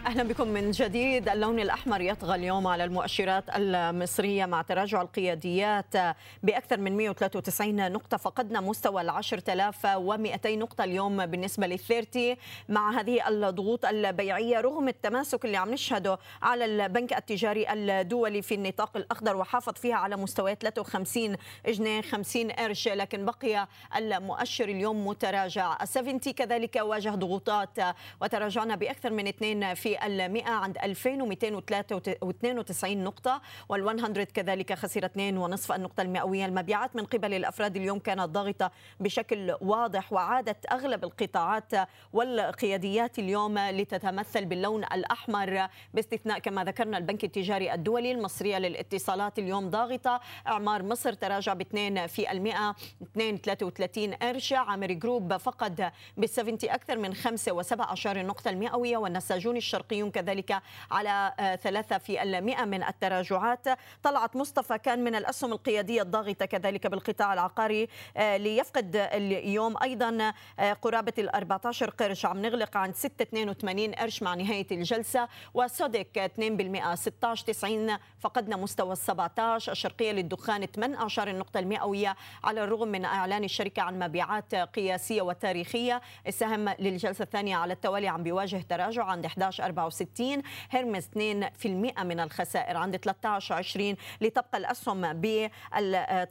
أهلا بكم من جديد. اللون الأحمر يطغى اليوم على المؤشرات المصرية مع تراجع القياديات بأكثر من 193 نقطة. فقدنا مستوى ال 10200 نقطة اليوم بالنسبة للثيرتي مع هذه الضغوط البيعية رغم التماسك اللي عم نشهده على البنك التجاري الدولي في النطاق الأخضر وحافظ فيها على مستويات 53 جنيه 50 قرش. لكن بقي المؤشر اليوم متراجع. 70 كذلك واجه ضغوطات وتراجعنا بأكثر من 2 في المئة عند 2292 نقطة وال100 كذلك خسر 2.5 النقطة المئوية. المبيعات من قبل الأفراد اليوم كانت ضاغطة بشكل واضح وعادت أغلب القطاعات والقياديات اليوم لتتمثل باللون الأحمر. باستثناء كما ذكرنا البنك التجاري الدولي المصرية للاتصالات اليوم ضاغطة. إعمار مصر تراجع ب 2 في المئة 2.33 قرش. عامر جروب فقد بالسفنتي أكثر من 5 و17 النقطة المئوية والنساجون الشرقي الشرقيون كذلك على آه، ثلاثة في المئة من التراجعات. طلعت مصطفى كان من الأسهم القيادية الضاغطة كذلك بالقطاع العقاري آه، ليفقد اليوم أيضا آه، قرابة ال 14 قرش. عم نغلق عند 6.82 قرش مع نهاية الجلسة. وصدق 2% 16 90 فقدنا مستوى ال 17 الشرقية للدخان 18 النقطة المئوية على الرغم من إعلان الشركة عن مبيعات قياسية وتاريخية. السهم للجلسة الثانية على التوالي عم بيواجه تراجع عند 11 64 هرمز 2% من الخسائر عند 13 20 لتبقى الأسهم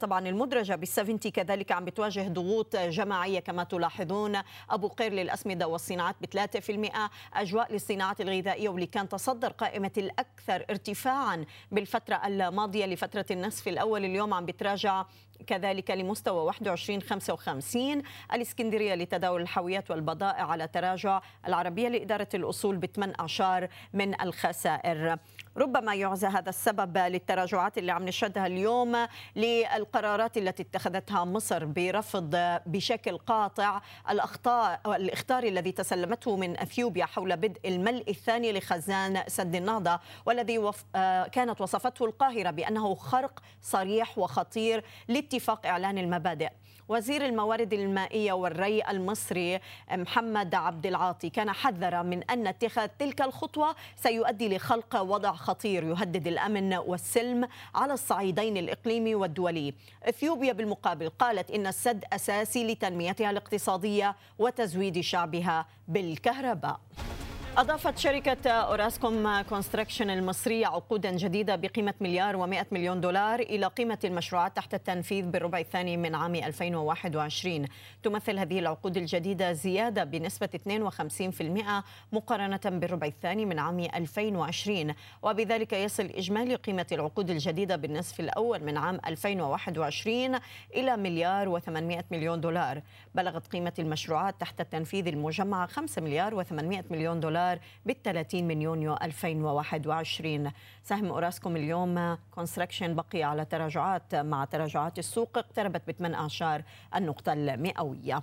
طبعا المدرجة بال 70 كذلك عم بتواجه ضغوط جماعية كما تلاحظون. أبو قير للأسمدة والصناعات ب 3% أجواء للصناعات الغذائية واللي كان تصدر قائمة الأكثر ارتفاعا بالفترة الماضية لفترة النصف الأول اليوم عم بتراجع كذلك لمستوى 21 55 الإسكندرية لتداول الحاويات والبضائع على تراجع العربية لإدارة الأصول بثمان أعشار من الخسائر. ربما يعزى هذا السبب للتراجعات اللي عم نشهدها اليوم للقرارات التي اتخذتها مصر برفض بشكل قاطع الأخطاء الاختار الذي تسلمته من أثيوبيا حول بدء الملء الثاني لخزان سد النهضة والذي وف... آه، كانت وصفته القاهرة بأنه خرق صريح وخطير لاتفاق إعلان المبادئ. وزير الموارد المائية والري المصري محمد عبد العاطي كان حذر من أن اتخاذ تلك الخطوة سيؤدي لخلق وضع خطير يهدد الأمن والسلم على الصعيدين الإقليمي والدولي. إثيوبيا بالمقابل قالت إن السد أساسي لتنميتها الاقتصادية وتزويد شعبها بالكهرباء. أضافت شركة أوراسكوم construction المصرية عقودا جديدة بقيمة مليار و100 مليون دولار إلى قيمة المشروعات تحت التنفيذ بالربع الثاني من عام 2021 تمثل هذه العقود الجديدة زيادة بنسبة 52% مقارنة بالربع الثاني من عام 2020 وبذلك يصل إجمالي قيمة العقود الجديدة بالنصف الأول من عام 2021 إلى مليار و800 مليون دولار. بلغت قيمة المشروعات تحت التنفيذ المجمعة 5 مليار و800 مليون دولار دولار بال 30 من يونيو 2021 سهم أوراسكوم اليوم construction بقي على تراجعات مع تراجعات السوق اقتربت ب 18 النقطة المئوية.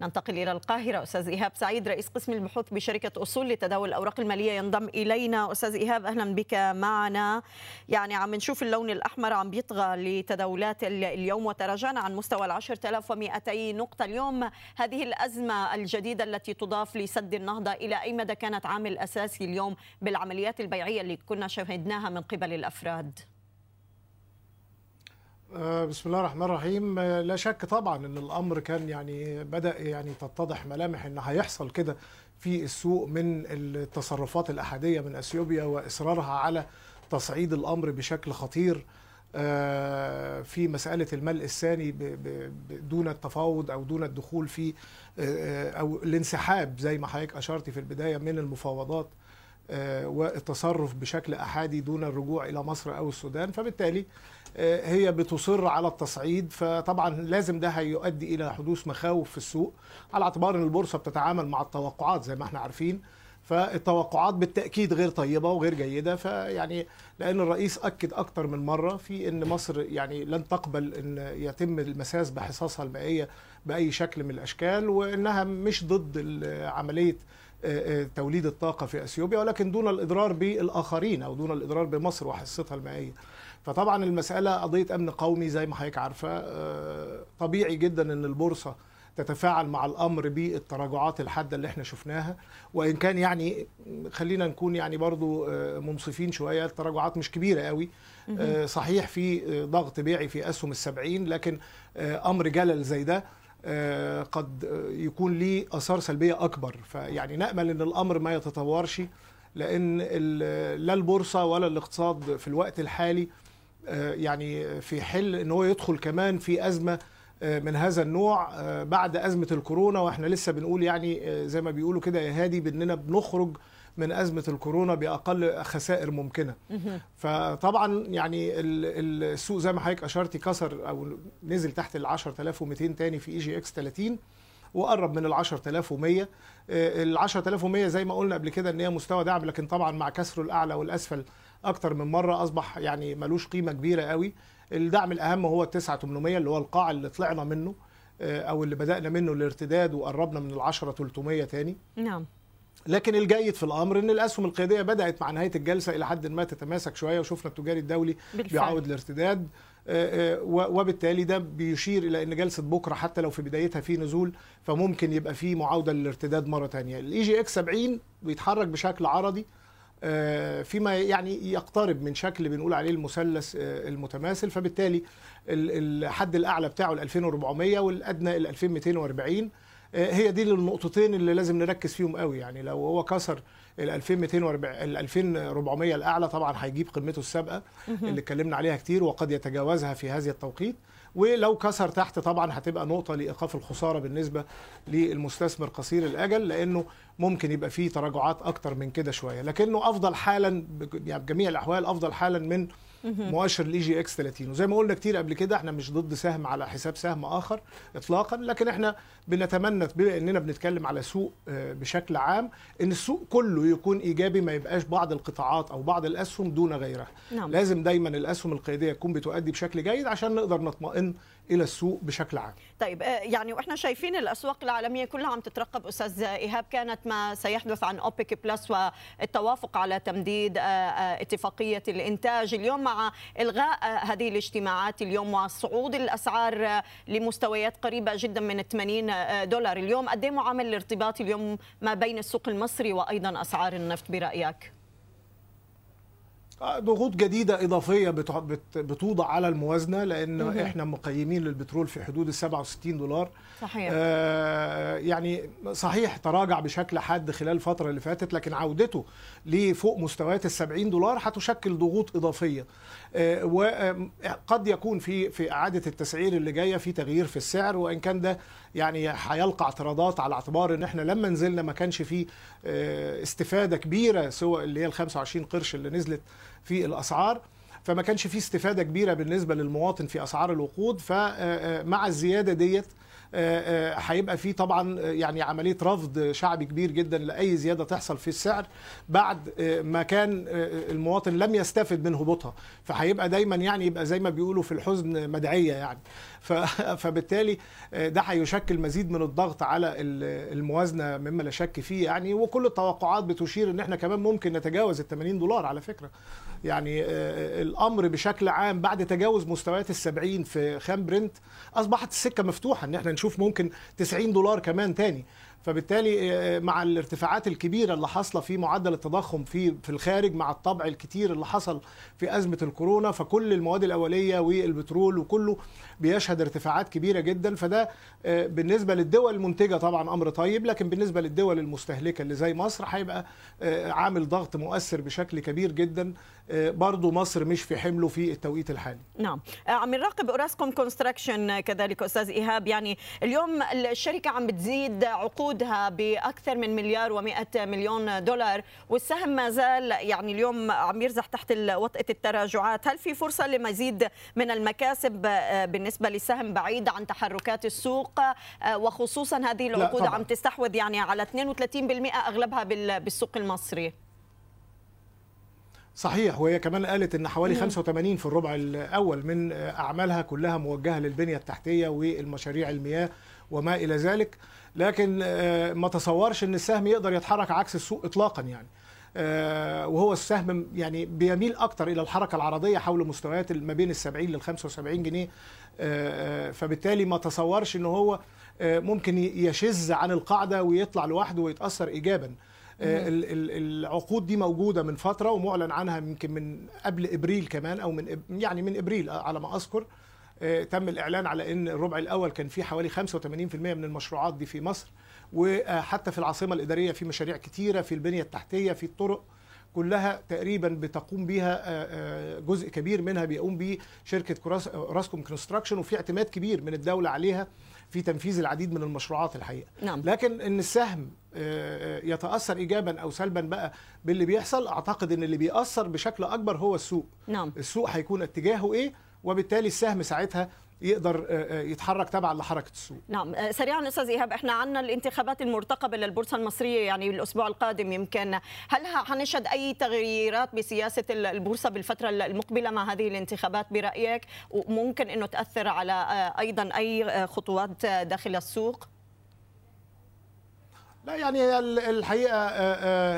ننتقل إلى القاهرة. أستاذ إيهاب سعيد رئيس قسم البحوث بشركة أصول لتداول الأوراق المالية ينضم إلينا. أستاذ إيهاب أهلا بك معنا. يعني عم نشوف اللون الأحمر عم بيطغى لتداولات اليوم وتراجعنا عن مستوى العشر تلاف ومئتي نقطة اليوم. هذه الأزمة الجديدة التي تضاف لسد النهضة إلى أي مدى كانت عامل أساسي اليوم بالعمليات البيعية اللي كنا شاهدناها من قبل الأفراد؟ بسم الله الرحمن الرحيم. آه، لا شك طبعا إن الأمر كان يعني بدأ يعني تتضح ملامح إن هيحصل كده في السوق من التصرفات الأحادية من أثيوبيا وإصرارها على تصعيد الأمر بشكل خطير آه، في مسألة الملء الثاني دون التفاوض أو دون الدخول في آه، أو الانسحاب زي ما حضرتك أشرتي في البداية من المفاوضات آه، والتصرف بشكل أحادي دون الرجوع إلى مصر أو السودان. فبالتالي آه، هي بتصر على التصعيد فطبعا لازم ده هيؤدي إلى حدوث مخاوف في السوق على اعتبار أن البورصة بتتعامل مع التوقعات زي ما إحنا عارفين. فالتوقعات بالتأكيد غير طيبة وغير جيدة فيعني لأن الرئيس أكد أكتر من مرة في إن مصر يعني لن تقبل إن يتم المساس بحصصها المائية بأي شكل من الأشكال وإنها مش ضد عملية آه، آه، توليد الطاقة في أثيوبيا ولكن دون الإضرار بالآخرين أو دون الإضرار بمصر وحصتها المائية. فطبعا المسألة قضية أمن قومي زي ما حضرتك عارفة آه، طبيعي جدا إن البورصة تتفاعل مع الأمر بالتراجعات الحادة اللي إحنا شفناها. وإن كان يعني خلينا نكون يعني برضو آه، منصفين شوية التراجعات مش كبيرة قوي. آه، صحيح في ضغط بيعي في أسهم السبعين لكن أمر جلل زي ده قد يكون ليه آثار سلبية أكبر. فيعني نأمل إن الأمر ما يتطورش لأن لا البورصة ولا الاقتصاد في الوقت الحالي يعني في حل إن هو يدخل كمان في أزمة آه، من هذا النوع آه، بعد أزمة الكورونا وإحنا لسه بنقول يعني آه، زي ما بيقولوا كده يا هادي بإننا بنخرج من أزمة الكورونا بأقل خسائر ممكنة. فطبعا يعني ال- ال- السوق زي ما حضرتك أشرتي كسر أو نزل تحت ال 10200 تاني في EGX 30 وقرب من ال 10100 ال 10100 زي ما قلنا قبل كده إن هي مستوى دعم لكن طبعا مع كسره الأعلى والأسفل أكتر من مرة أصبح يعني ملوش قيمة كبيرة قوي. الدعم الأهم هو ال 9800 اللي هو القاع اللي طلعنا منه آه، أو اللي بدأنا منه الارتداد وقربنا من ال 10300 تاني. نعم. لكن الجيد في الأمر إن الأسهم القيادية بدأت مع نهاية الجلسة إلى حد ما تتماسك شوية وشفنا التجاري الدولي بالفعل. بيعود الارتداد آه، آه، وبالتالي ده بيشير إلى إن جلسة بكرة حتى لو في بدايتها في نزول فممكن يبقى في معاودة للارتداد مرة ثانية ال EGX 70 بيتحرك بشكل عرضي فيما يعني يقترب من شكل بنقول عليه المثلث آه، المتماثل. فبالتالي ال- الحد الأعلى بتاعه ال 2400 والأدنى ال 2240 آه، هي دي النقطتين اللي لازم نركز فيهم قوي. يعني لو هو كسر ال 2240 ال 2400 الأعلى طبعا هيجيب قمته السابقة اللي اتكلمنا عليها كتير وقد يتجاوزها في هذا التوقيت. ولو كسر تحت طبعا هتبقى نقطة لإيقاف الخسارة بالنسبة للمستثمر قصير الأجل لأنه ممكن يبقى فيه تراجعات أكتر من كده شوية. لكنه أفضل حالا يعني بجميع الأحوال أفضل حالا من مؤشر ال EGX 30 وزي ما قلنا كتير قبل كده إحنا مش ضد سهم على حساب سهم آخر اطلاقا لكن إحنا بنتمنى بما إننا بنتكلم على سوق آه، بشكل عام إن السوق كله يكون إيجابي ما يبقاش بعض القطاعات أو بعض الأسهم دون غيرها. نعم. لازم دايما الأسهم القيادية تكون بتؤدي بشكل جيد عشان نقدر نطمئن إلى السوق بشكل عام. طيب آه، يعني وإحنا شايفين الأسواق العالمية كلها عم تترقب. أستاذ إيهاب كانت ما سيحدث عن أوبك بلس والتوافق على تمديد آه، آه، اتفاقية الإنتاج اليوم مع إلغاء هذه الاجتماعات اليوم وصعود الأسعار لمستويات قريبة جدا من 80 آه، دولار اليوم. قد إيه معامل الارتباط اليوم ما بين السوق المصري وأيضا أسعار النفط برأيك؟ آه، ضغوط جديدة إضافية بتوضع على الموازنة لأن مهم. إحنا مقيمين للبترول في حدود ال 67 دولار. صحيح. آه، يعني صحيح تراجع بشكل حاد خلال الفترة اللي فاتت لكن عودته لفوق مستويات ال 70 دولار هتشكل ضغوط إضافية. آه، وقد يكون في في إعادة التسعير اللي جاية في تغيير في السعر وإن كان ده يعني هيلقى اعتراضات على اعتبار إن إحنا لما نزلنا ما كانش فيه آه، استفادة كبيرة سواء اللي هي ال 25 قرش اللي نزلت في الأسعار فما كانش فيه استفادة كبيرة بالنسبة للمواطن في أسعار الوقود فمع الزيادة ديت آه، آه، هيبقى في طبعا آه، يعني عملية رفض شعبي كبير جدا لأي زيادة تحصل في السعر بعد آه، ما كان آه، المواطن لم يستفد من هبوطها. فهيبقى دايما يعني يبقى زي ما بيقولوا في الحزن مدعية يعني. <laughs> فبالتالي آه، ده هيشكل مزيد من الضغط على ال- الموازنة مما لا شك فيه يعني وكل التوقعات بتشير إن إحنا كمان ممكن نتجاوز ال 80 دولار على فكرة. يعني آه، الأمر بشكل عام بعد تجاوز مستويات ال 70 في خام برنت أصبحت السكة مفتوحة إن إحنا نشوف ممكن 90 دولار كمان تاني. فبالتالي مع الارتفاعات الكبيرة اللي حاصلة في معدل التضخم في في الخارج مع الطبع الكتير اللي حصل في أزمة الكورونا فكل المواد الأولية والبترول وكله بيشهد ارتفاعات كبيرة جدا. فده بالنسبة للدول المنتجة طبعا أمر طيب لكن بالنسبة للدول المستهلكة اللي زي مصر هيبقى عامل ضغط مؤثر بشكل كبير جدا برضو مصر مش في حمله في التوقيت الحالي. نعم. عم نراقب أوراسكوم construction كذلك أستاذ إيهاب. يعني اليوم الشركة عم بتزيد عقودها بأكثر من مليار و100 مليون دولار والسهم ما زال يعني اليوم عم يرزح تحت وطئه التراجعات. هل في فرصة لمزيد من المكاسب بالنسبة للسهم بعيد عن تحركات السوق؟ وخصوصا هذه العقود عم تستحوذ يعني على 32% أغلبها بالسوق المصري. صحيح وهي كمان قالت إن حوالي 85 في الربع الأول من أعمالها كلها موجهة للبنية التحتية والمشاريع المياه وما إلى ذلك. لكن ما تصورش إن السهم يقدر يتحرك عكس السوق اطلاقا يعني. وهو السهم يعني بيميل أكتر إلى الحركة العرضية حول مستويات ما بين ال 70 لل 75 جنيه. فبالتالي ما تصورش إن هو ممكن يشذ عن القاعدة ويطلع لوحده ويتأثر ايجابا. العقود دي موجودة من فترة ومعلن عنها يمكن من قبل إبريل كمان أو من يعني من إبريل على ما أذكر. تم الإعلان على إن الربع الأول كان فيه حوالي 85% من المشروعات دي في مصر. وحتى في العاصمة الإدارية في مشاريع كتيرة في البنية التحتية في الطرق كلها تقريبا بتقوم بيها جزء كبير منها بيقوم به شركة Orascom Construction وفي اعتماد كبير من الدولة عليها. في تنفيذ العديد من المشروعات الحقيقة نعم. لكن إن السهم يتأثر ايجابا أو سلبا بقى باللي بيحصل أعتقد إن اللي بيأثر بشكل أكبر هو السوق نعم. السوق هيكون اتجاهه إيه وبالتالي السهم ساعتها يقدر يتحرك تبعا لحركة السوق. نعم سريعا أستاذ إيهاب إحنا عندنا الانتخابات المرتقبة للبورصة المصرية يعني الأسبوع القادم يمكن هل حنشهد أي تغييرات بسياسة البورصة بالفترة المقبلة مع هذه الانتخابات برأيك وممكن إنه تأثر على أيضا أي خطوات داخل السوق؟ لا يعني الحقيقة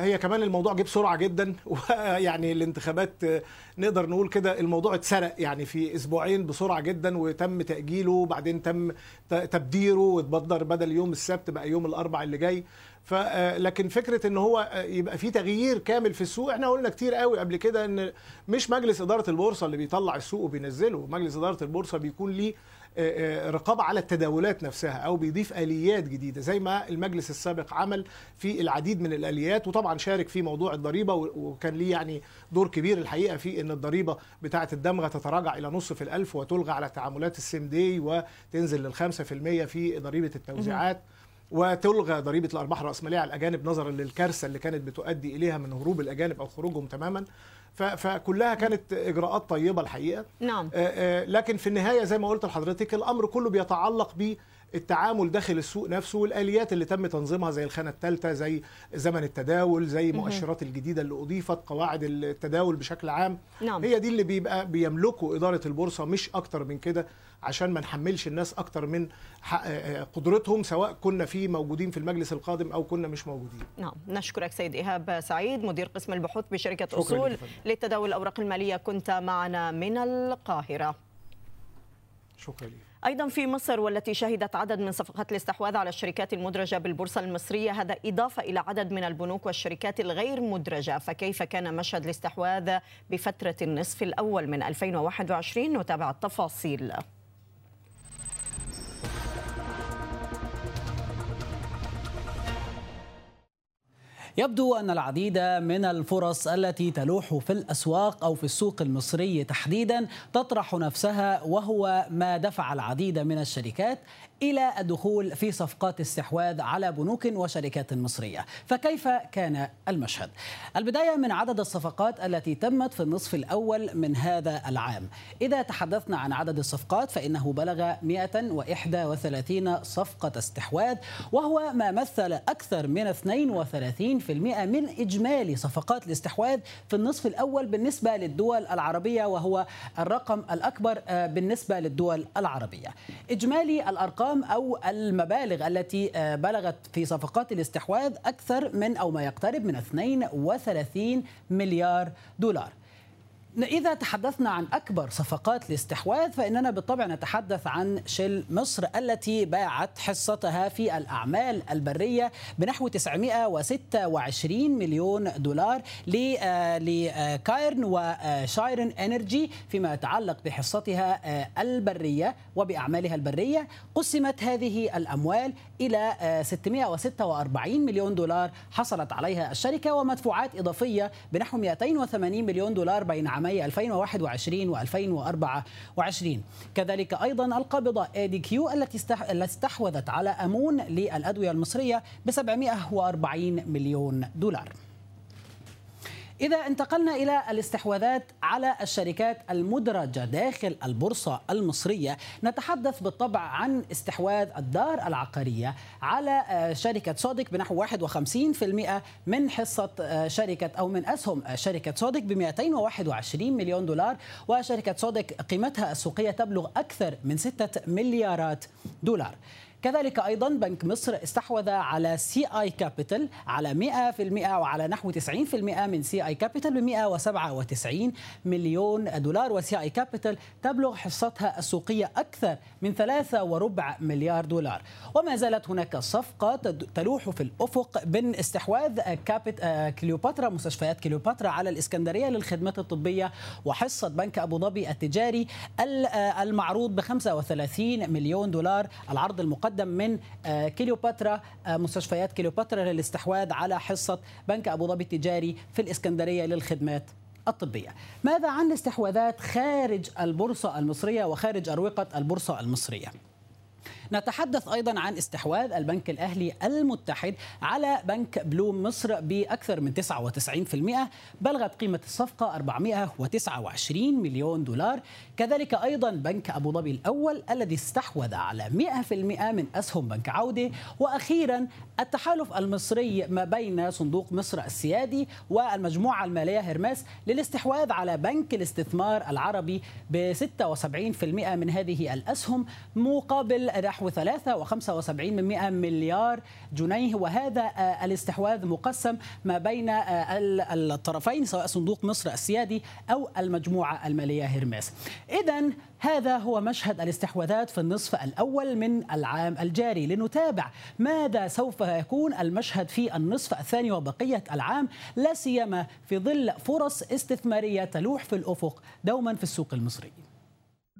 هي كمان الموضوع جه بسرعة جدا. <laughs> ويعني الانتخابات نقدر نقول كده الموضوع اتسرق يعني في أسبوعين بسرعة جدا وتم تأجيله وبعدين تم تبديره واتبدر بدل يوم السبت بقى يوم الاربع اللي جاي. فلكن فكرة إن هو يبقى في تغيير كامل في السوق إحنا قلنا كتير قوي قبل كده إن مش مجلس إدارة البورصة اللي بيطلع السوق وبينزله. مجلس إدارة البورصة بيكون ليه رقابة على التداولات نفسها أو بيضيف آليات جديدة زي ما المجلس السابق عمل في العديد من الآليات وطبعا شارك في موضوع الضريبة وكان ليه يعني دور كبير الحقيقة في أن الضريبة بتاعة الدمغة تتراجع إلى نص في الألف وتلغى على تعاملات السيم دي وتنزل للخمسة في المية في ضريبة التوزيعات وتلغى ضريبة الأرباح الرأسمالية على الأجانب نظرا للكارثة اللي كانت بتؤدي إليها من هروب الأجانب أو خروجهم تماما. فكلها كانت إجراءات طيبة الحقيقة. نعم. لكن في النهاية زي ما قلت لحضرتك الأمر كله بيتعلق بالتعامل داخل السوق نفسه والآليات اللي تم تنظيمها زي الخانة الثالثه زي زمن التداول زي مؤشرات الجديدة اللي أضيفت قواعد التداول بشكل عام. نعم. هي دي اللي بيبقى بيملكوا إدارة البورصة مش أكتر من كده. عشان ما نحملش الناس أكتر من قدرتهم سواء كنا في موجودين في المجلس القادم أو كنا مش موجودين. نعم نشكرك سيد إيهاب سعيد مدير قسم البحوث بشركة أصول للتداول الأوراق المالية كنت معنا من القاهرة. شكرا لك. أيضا في مصر والتي شهدت عدد من صفقات الاستحواذ على الشركات المدرجة بالبورصة المصرية هذا إضافة إلى عدد من البنوك والشركات الغير مدرجة فكيف كان مشهد الاستحواذ بفترة النصف الأول من 2021 نتابع التفاصيل. يبدو أن العديد من الفرص التي تلوح في الأسواق أو في السوق المصري تحديدا تطرح نفسها وهو ما دفع العديد من الشركات إلى الدخول في صفقات استحواذ على بنوك وشركات مصرية. فكيف كان المشهد؟ البداية من عدد الصفقات التي تمت في النصف الأول من هذا العام. إذا تحدثنا عن عدد الصفقات فإنه بلغ 131 صفقة استحواذ وهو ما مثل أكثر من 32% من إجمالي صفقات الاستحواذ في النصف الأول بالنسبة للدول العربية وهو الرقم الأكبر بالنسبة للدول العربية. إجمالي الأرقام الارقام أو المبالغ التي بلغت في صفقات الاستحواذ أكثر من أو ما يقترب من 32 مليار دولار. إذا تحدثنا عن أكبر صفقات الاستحواذ فإننا بالطبع نتحدث عن شل مصر التي باعت حصتها في الأعمال البرية بنحو 926 مليون دولار لكايرن وشايرن إنرجي فيما يتعلق بحصتها البرية وبأعمالها البرية. قسمت هذه الأموال إلى 646 مليون دولار حصلت عليها الشركة ومدفوعات إضافية بنحو 280 مليون دولار بين عامي 2021 و 2024 كذلك أيضا القابضة اي كيو التي استحوذت على أمون للأدوية المصرية ب 740 مليون دولار. إذا انتقلنا إلى الاستحواذات على الشركات المدرجة داخل البورصة المصرية نتحدث بالطبع عن استحواذ الدار العقارية على شركة سوديك بنحو 51% من حصة شركة أو من أسهم شركة سوديك ب 221 مليون دولار وشركة سوديك قيمتها السوقية تبلغ أكثر من 6 مليارات دولار. كذلك أيضا بنك مصر استحوذ على CI Capital على 100% وعلى نحو 90% من CI Capital ب 197 مليون دولار و CI Capital تبلغ حصتها السوقية أكثر من 3.4 مليار دولار. وما زالت هناك صفقة تلوح في الأفق بين استحواذ كابيت كليوباترا مستشفيات كليوباترا على الإسكندرية للخدمات الطبية وحصة بنك أبو ظبي التجاري المعروض ب 35 مليون دولار. العرض المقدم مقدم من كليوباترا مستشفيات كليوباترا للاستحواذ على حصة بنك أبو ظبي التجاري في الإسكندرية للخدمات الطبية. ماذا عن الاستحواذات خارج البورصة المصرية وخارج أروقة البورصة المصرية؟ نتحدث أيضا عن استحواذ البنك الأهلي المتحد على بنك بلوم مصر بأكثر من 99% بلغت قيمة الصفقة 429 مليون دولار. كذلك أيضا بنك أبو ظبي الأول الذي استحوذ على 100% من أسهم بنك عودة. وأخيرا التحالف المصري ما بين صندوق مصر السيادي والمجموعة المالية هرماس للاستحواذ على بنك الاستثمار العربي ب 76% من هذه الأسهم مقابل نحو 3.75 مليار جنيه وهذا الاستحواذ مقسم ما بين الطرفين سواء صندوق مصر السيادي أو المجموعة المالية هرماس. اذا هذا هو مشهد الاستحواذات في النصف الأول من العام الجاري لنتابع ماذا سوف يكون المشهد في النصف الثاني وبقية العام لا سيما في ظل فرص استثمارية تلوح في الأفق دوما في السوق المصري.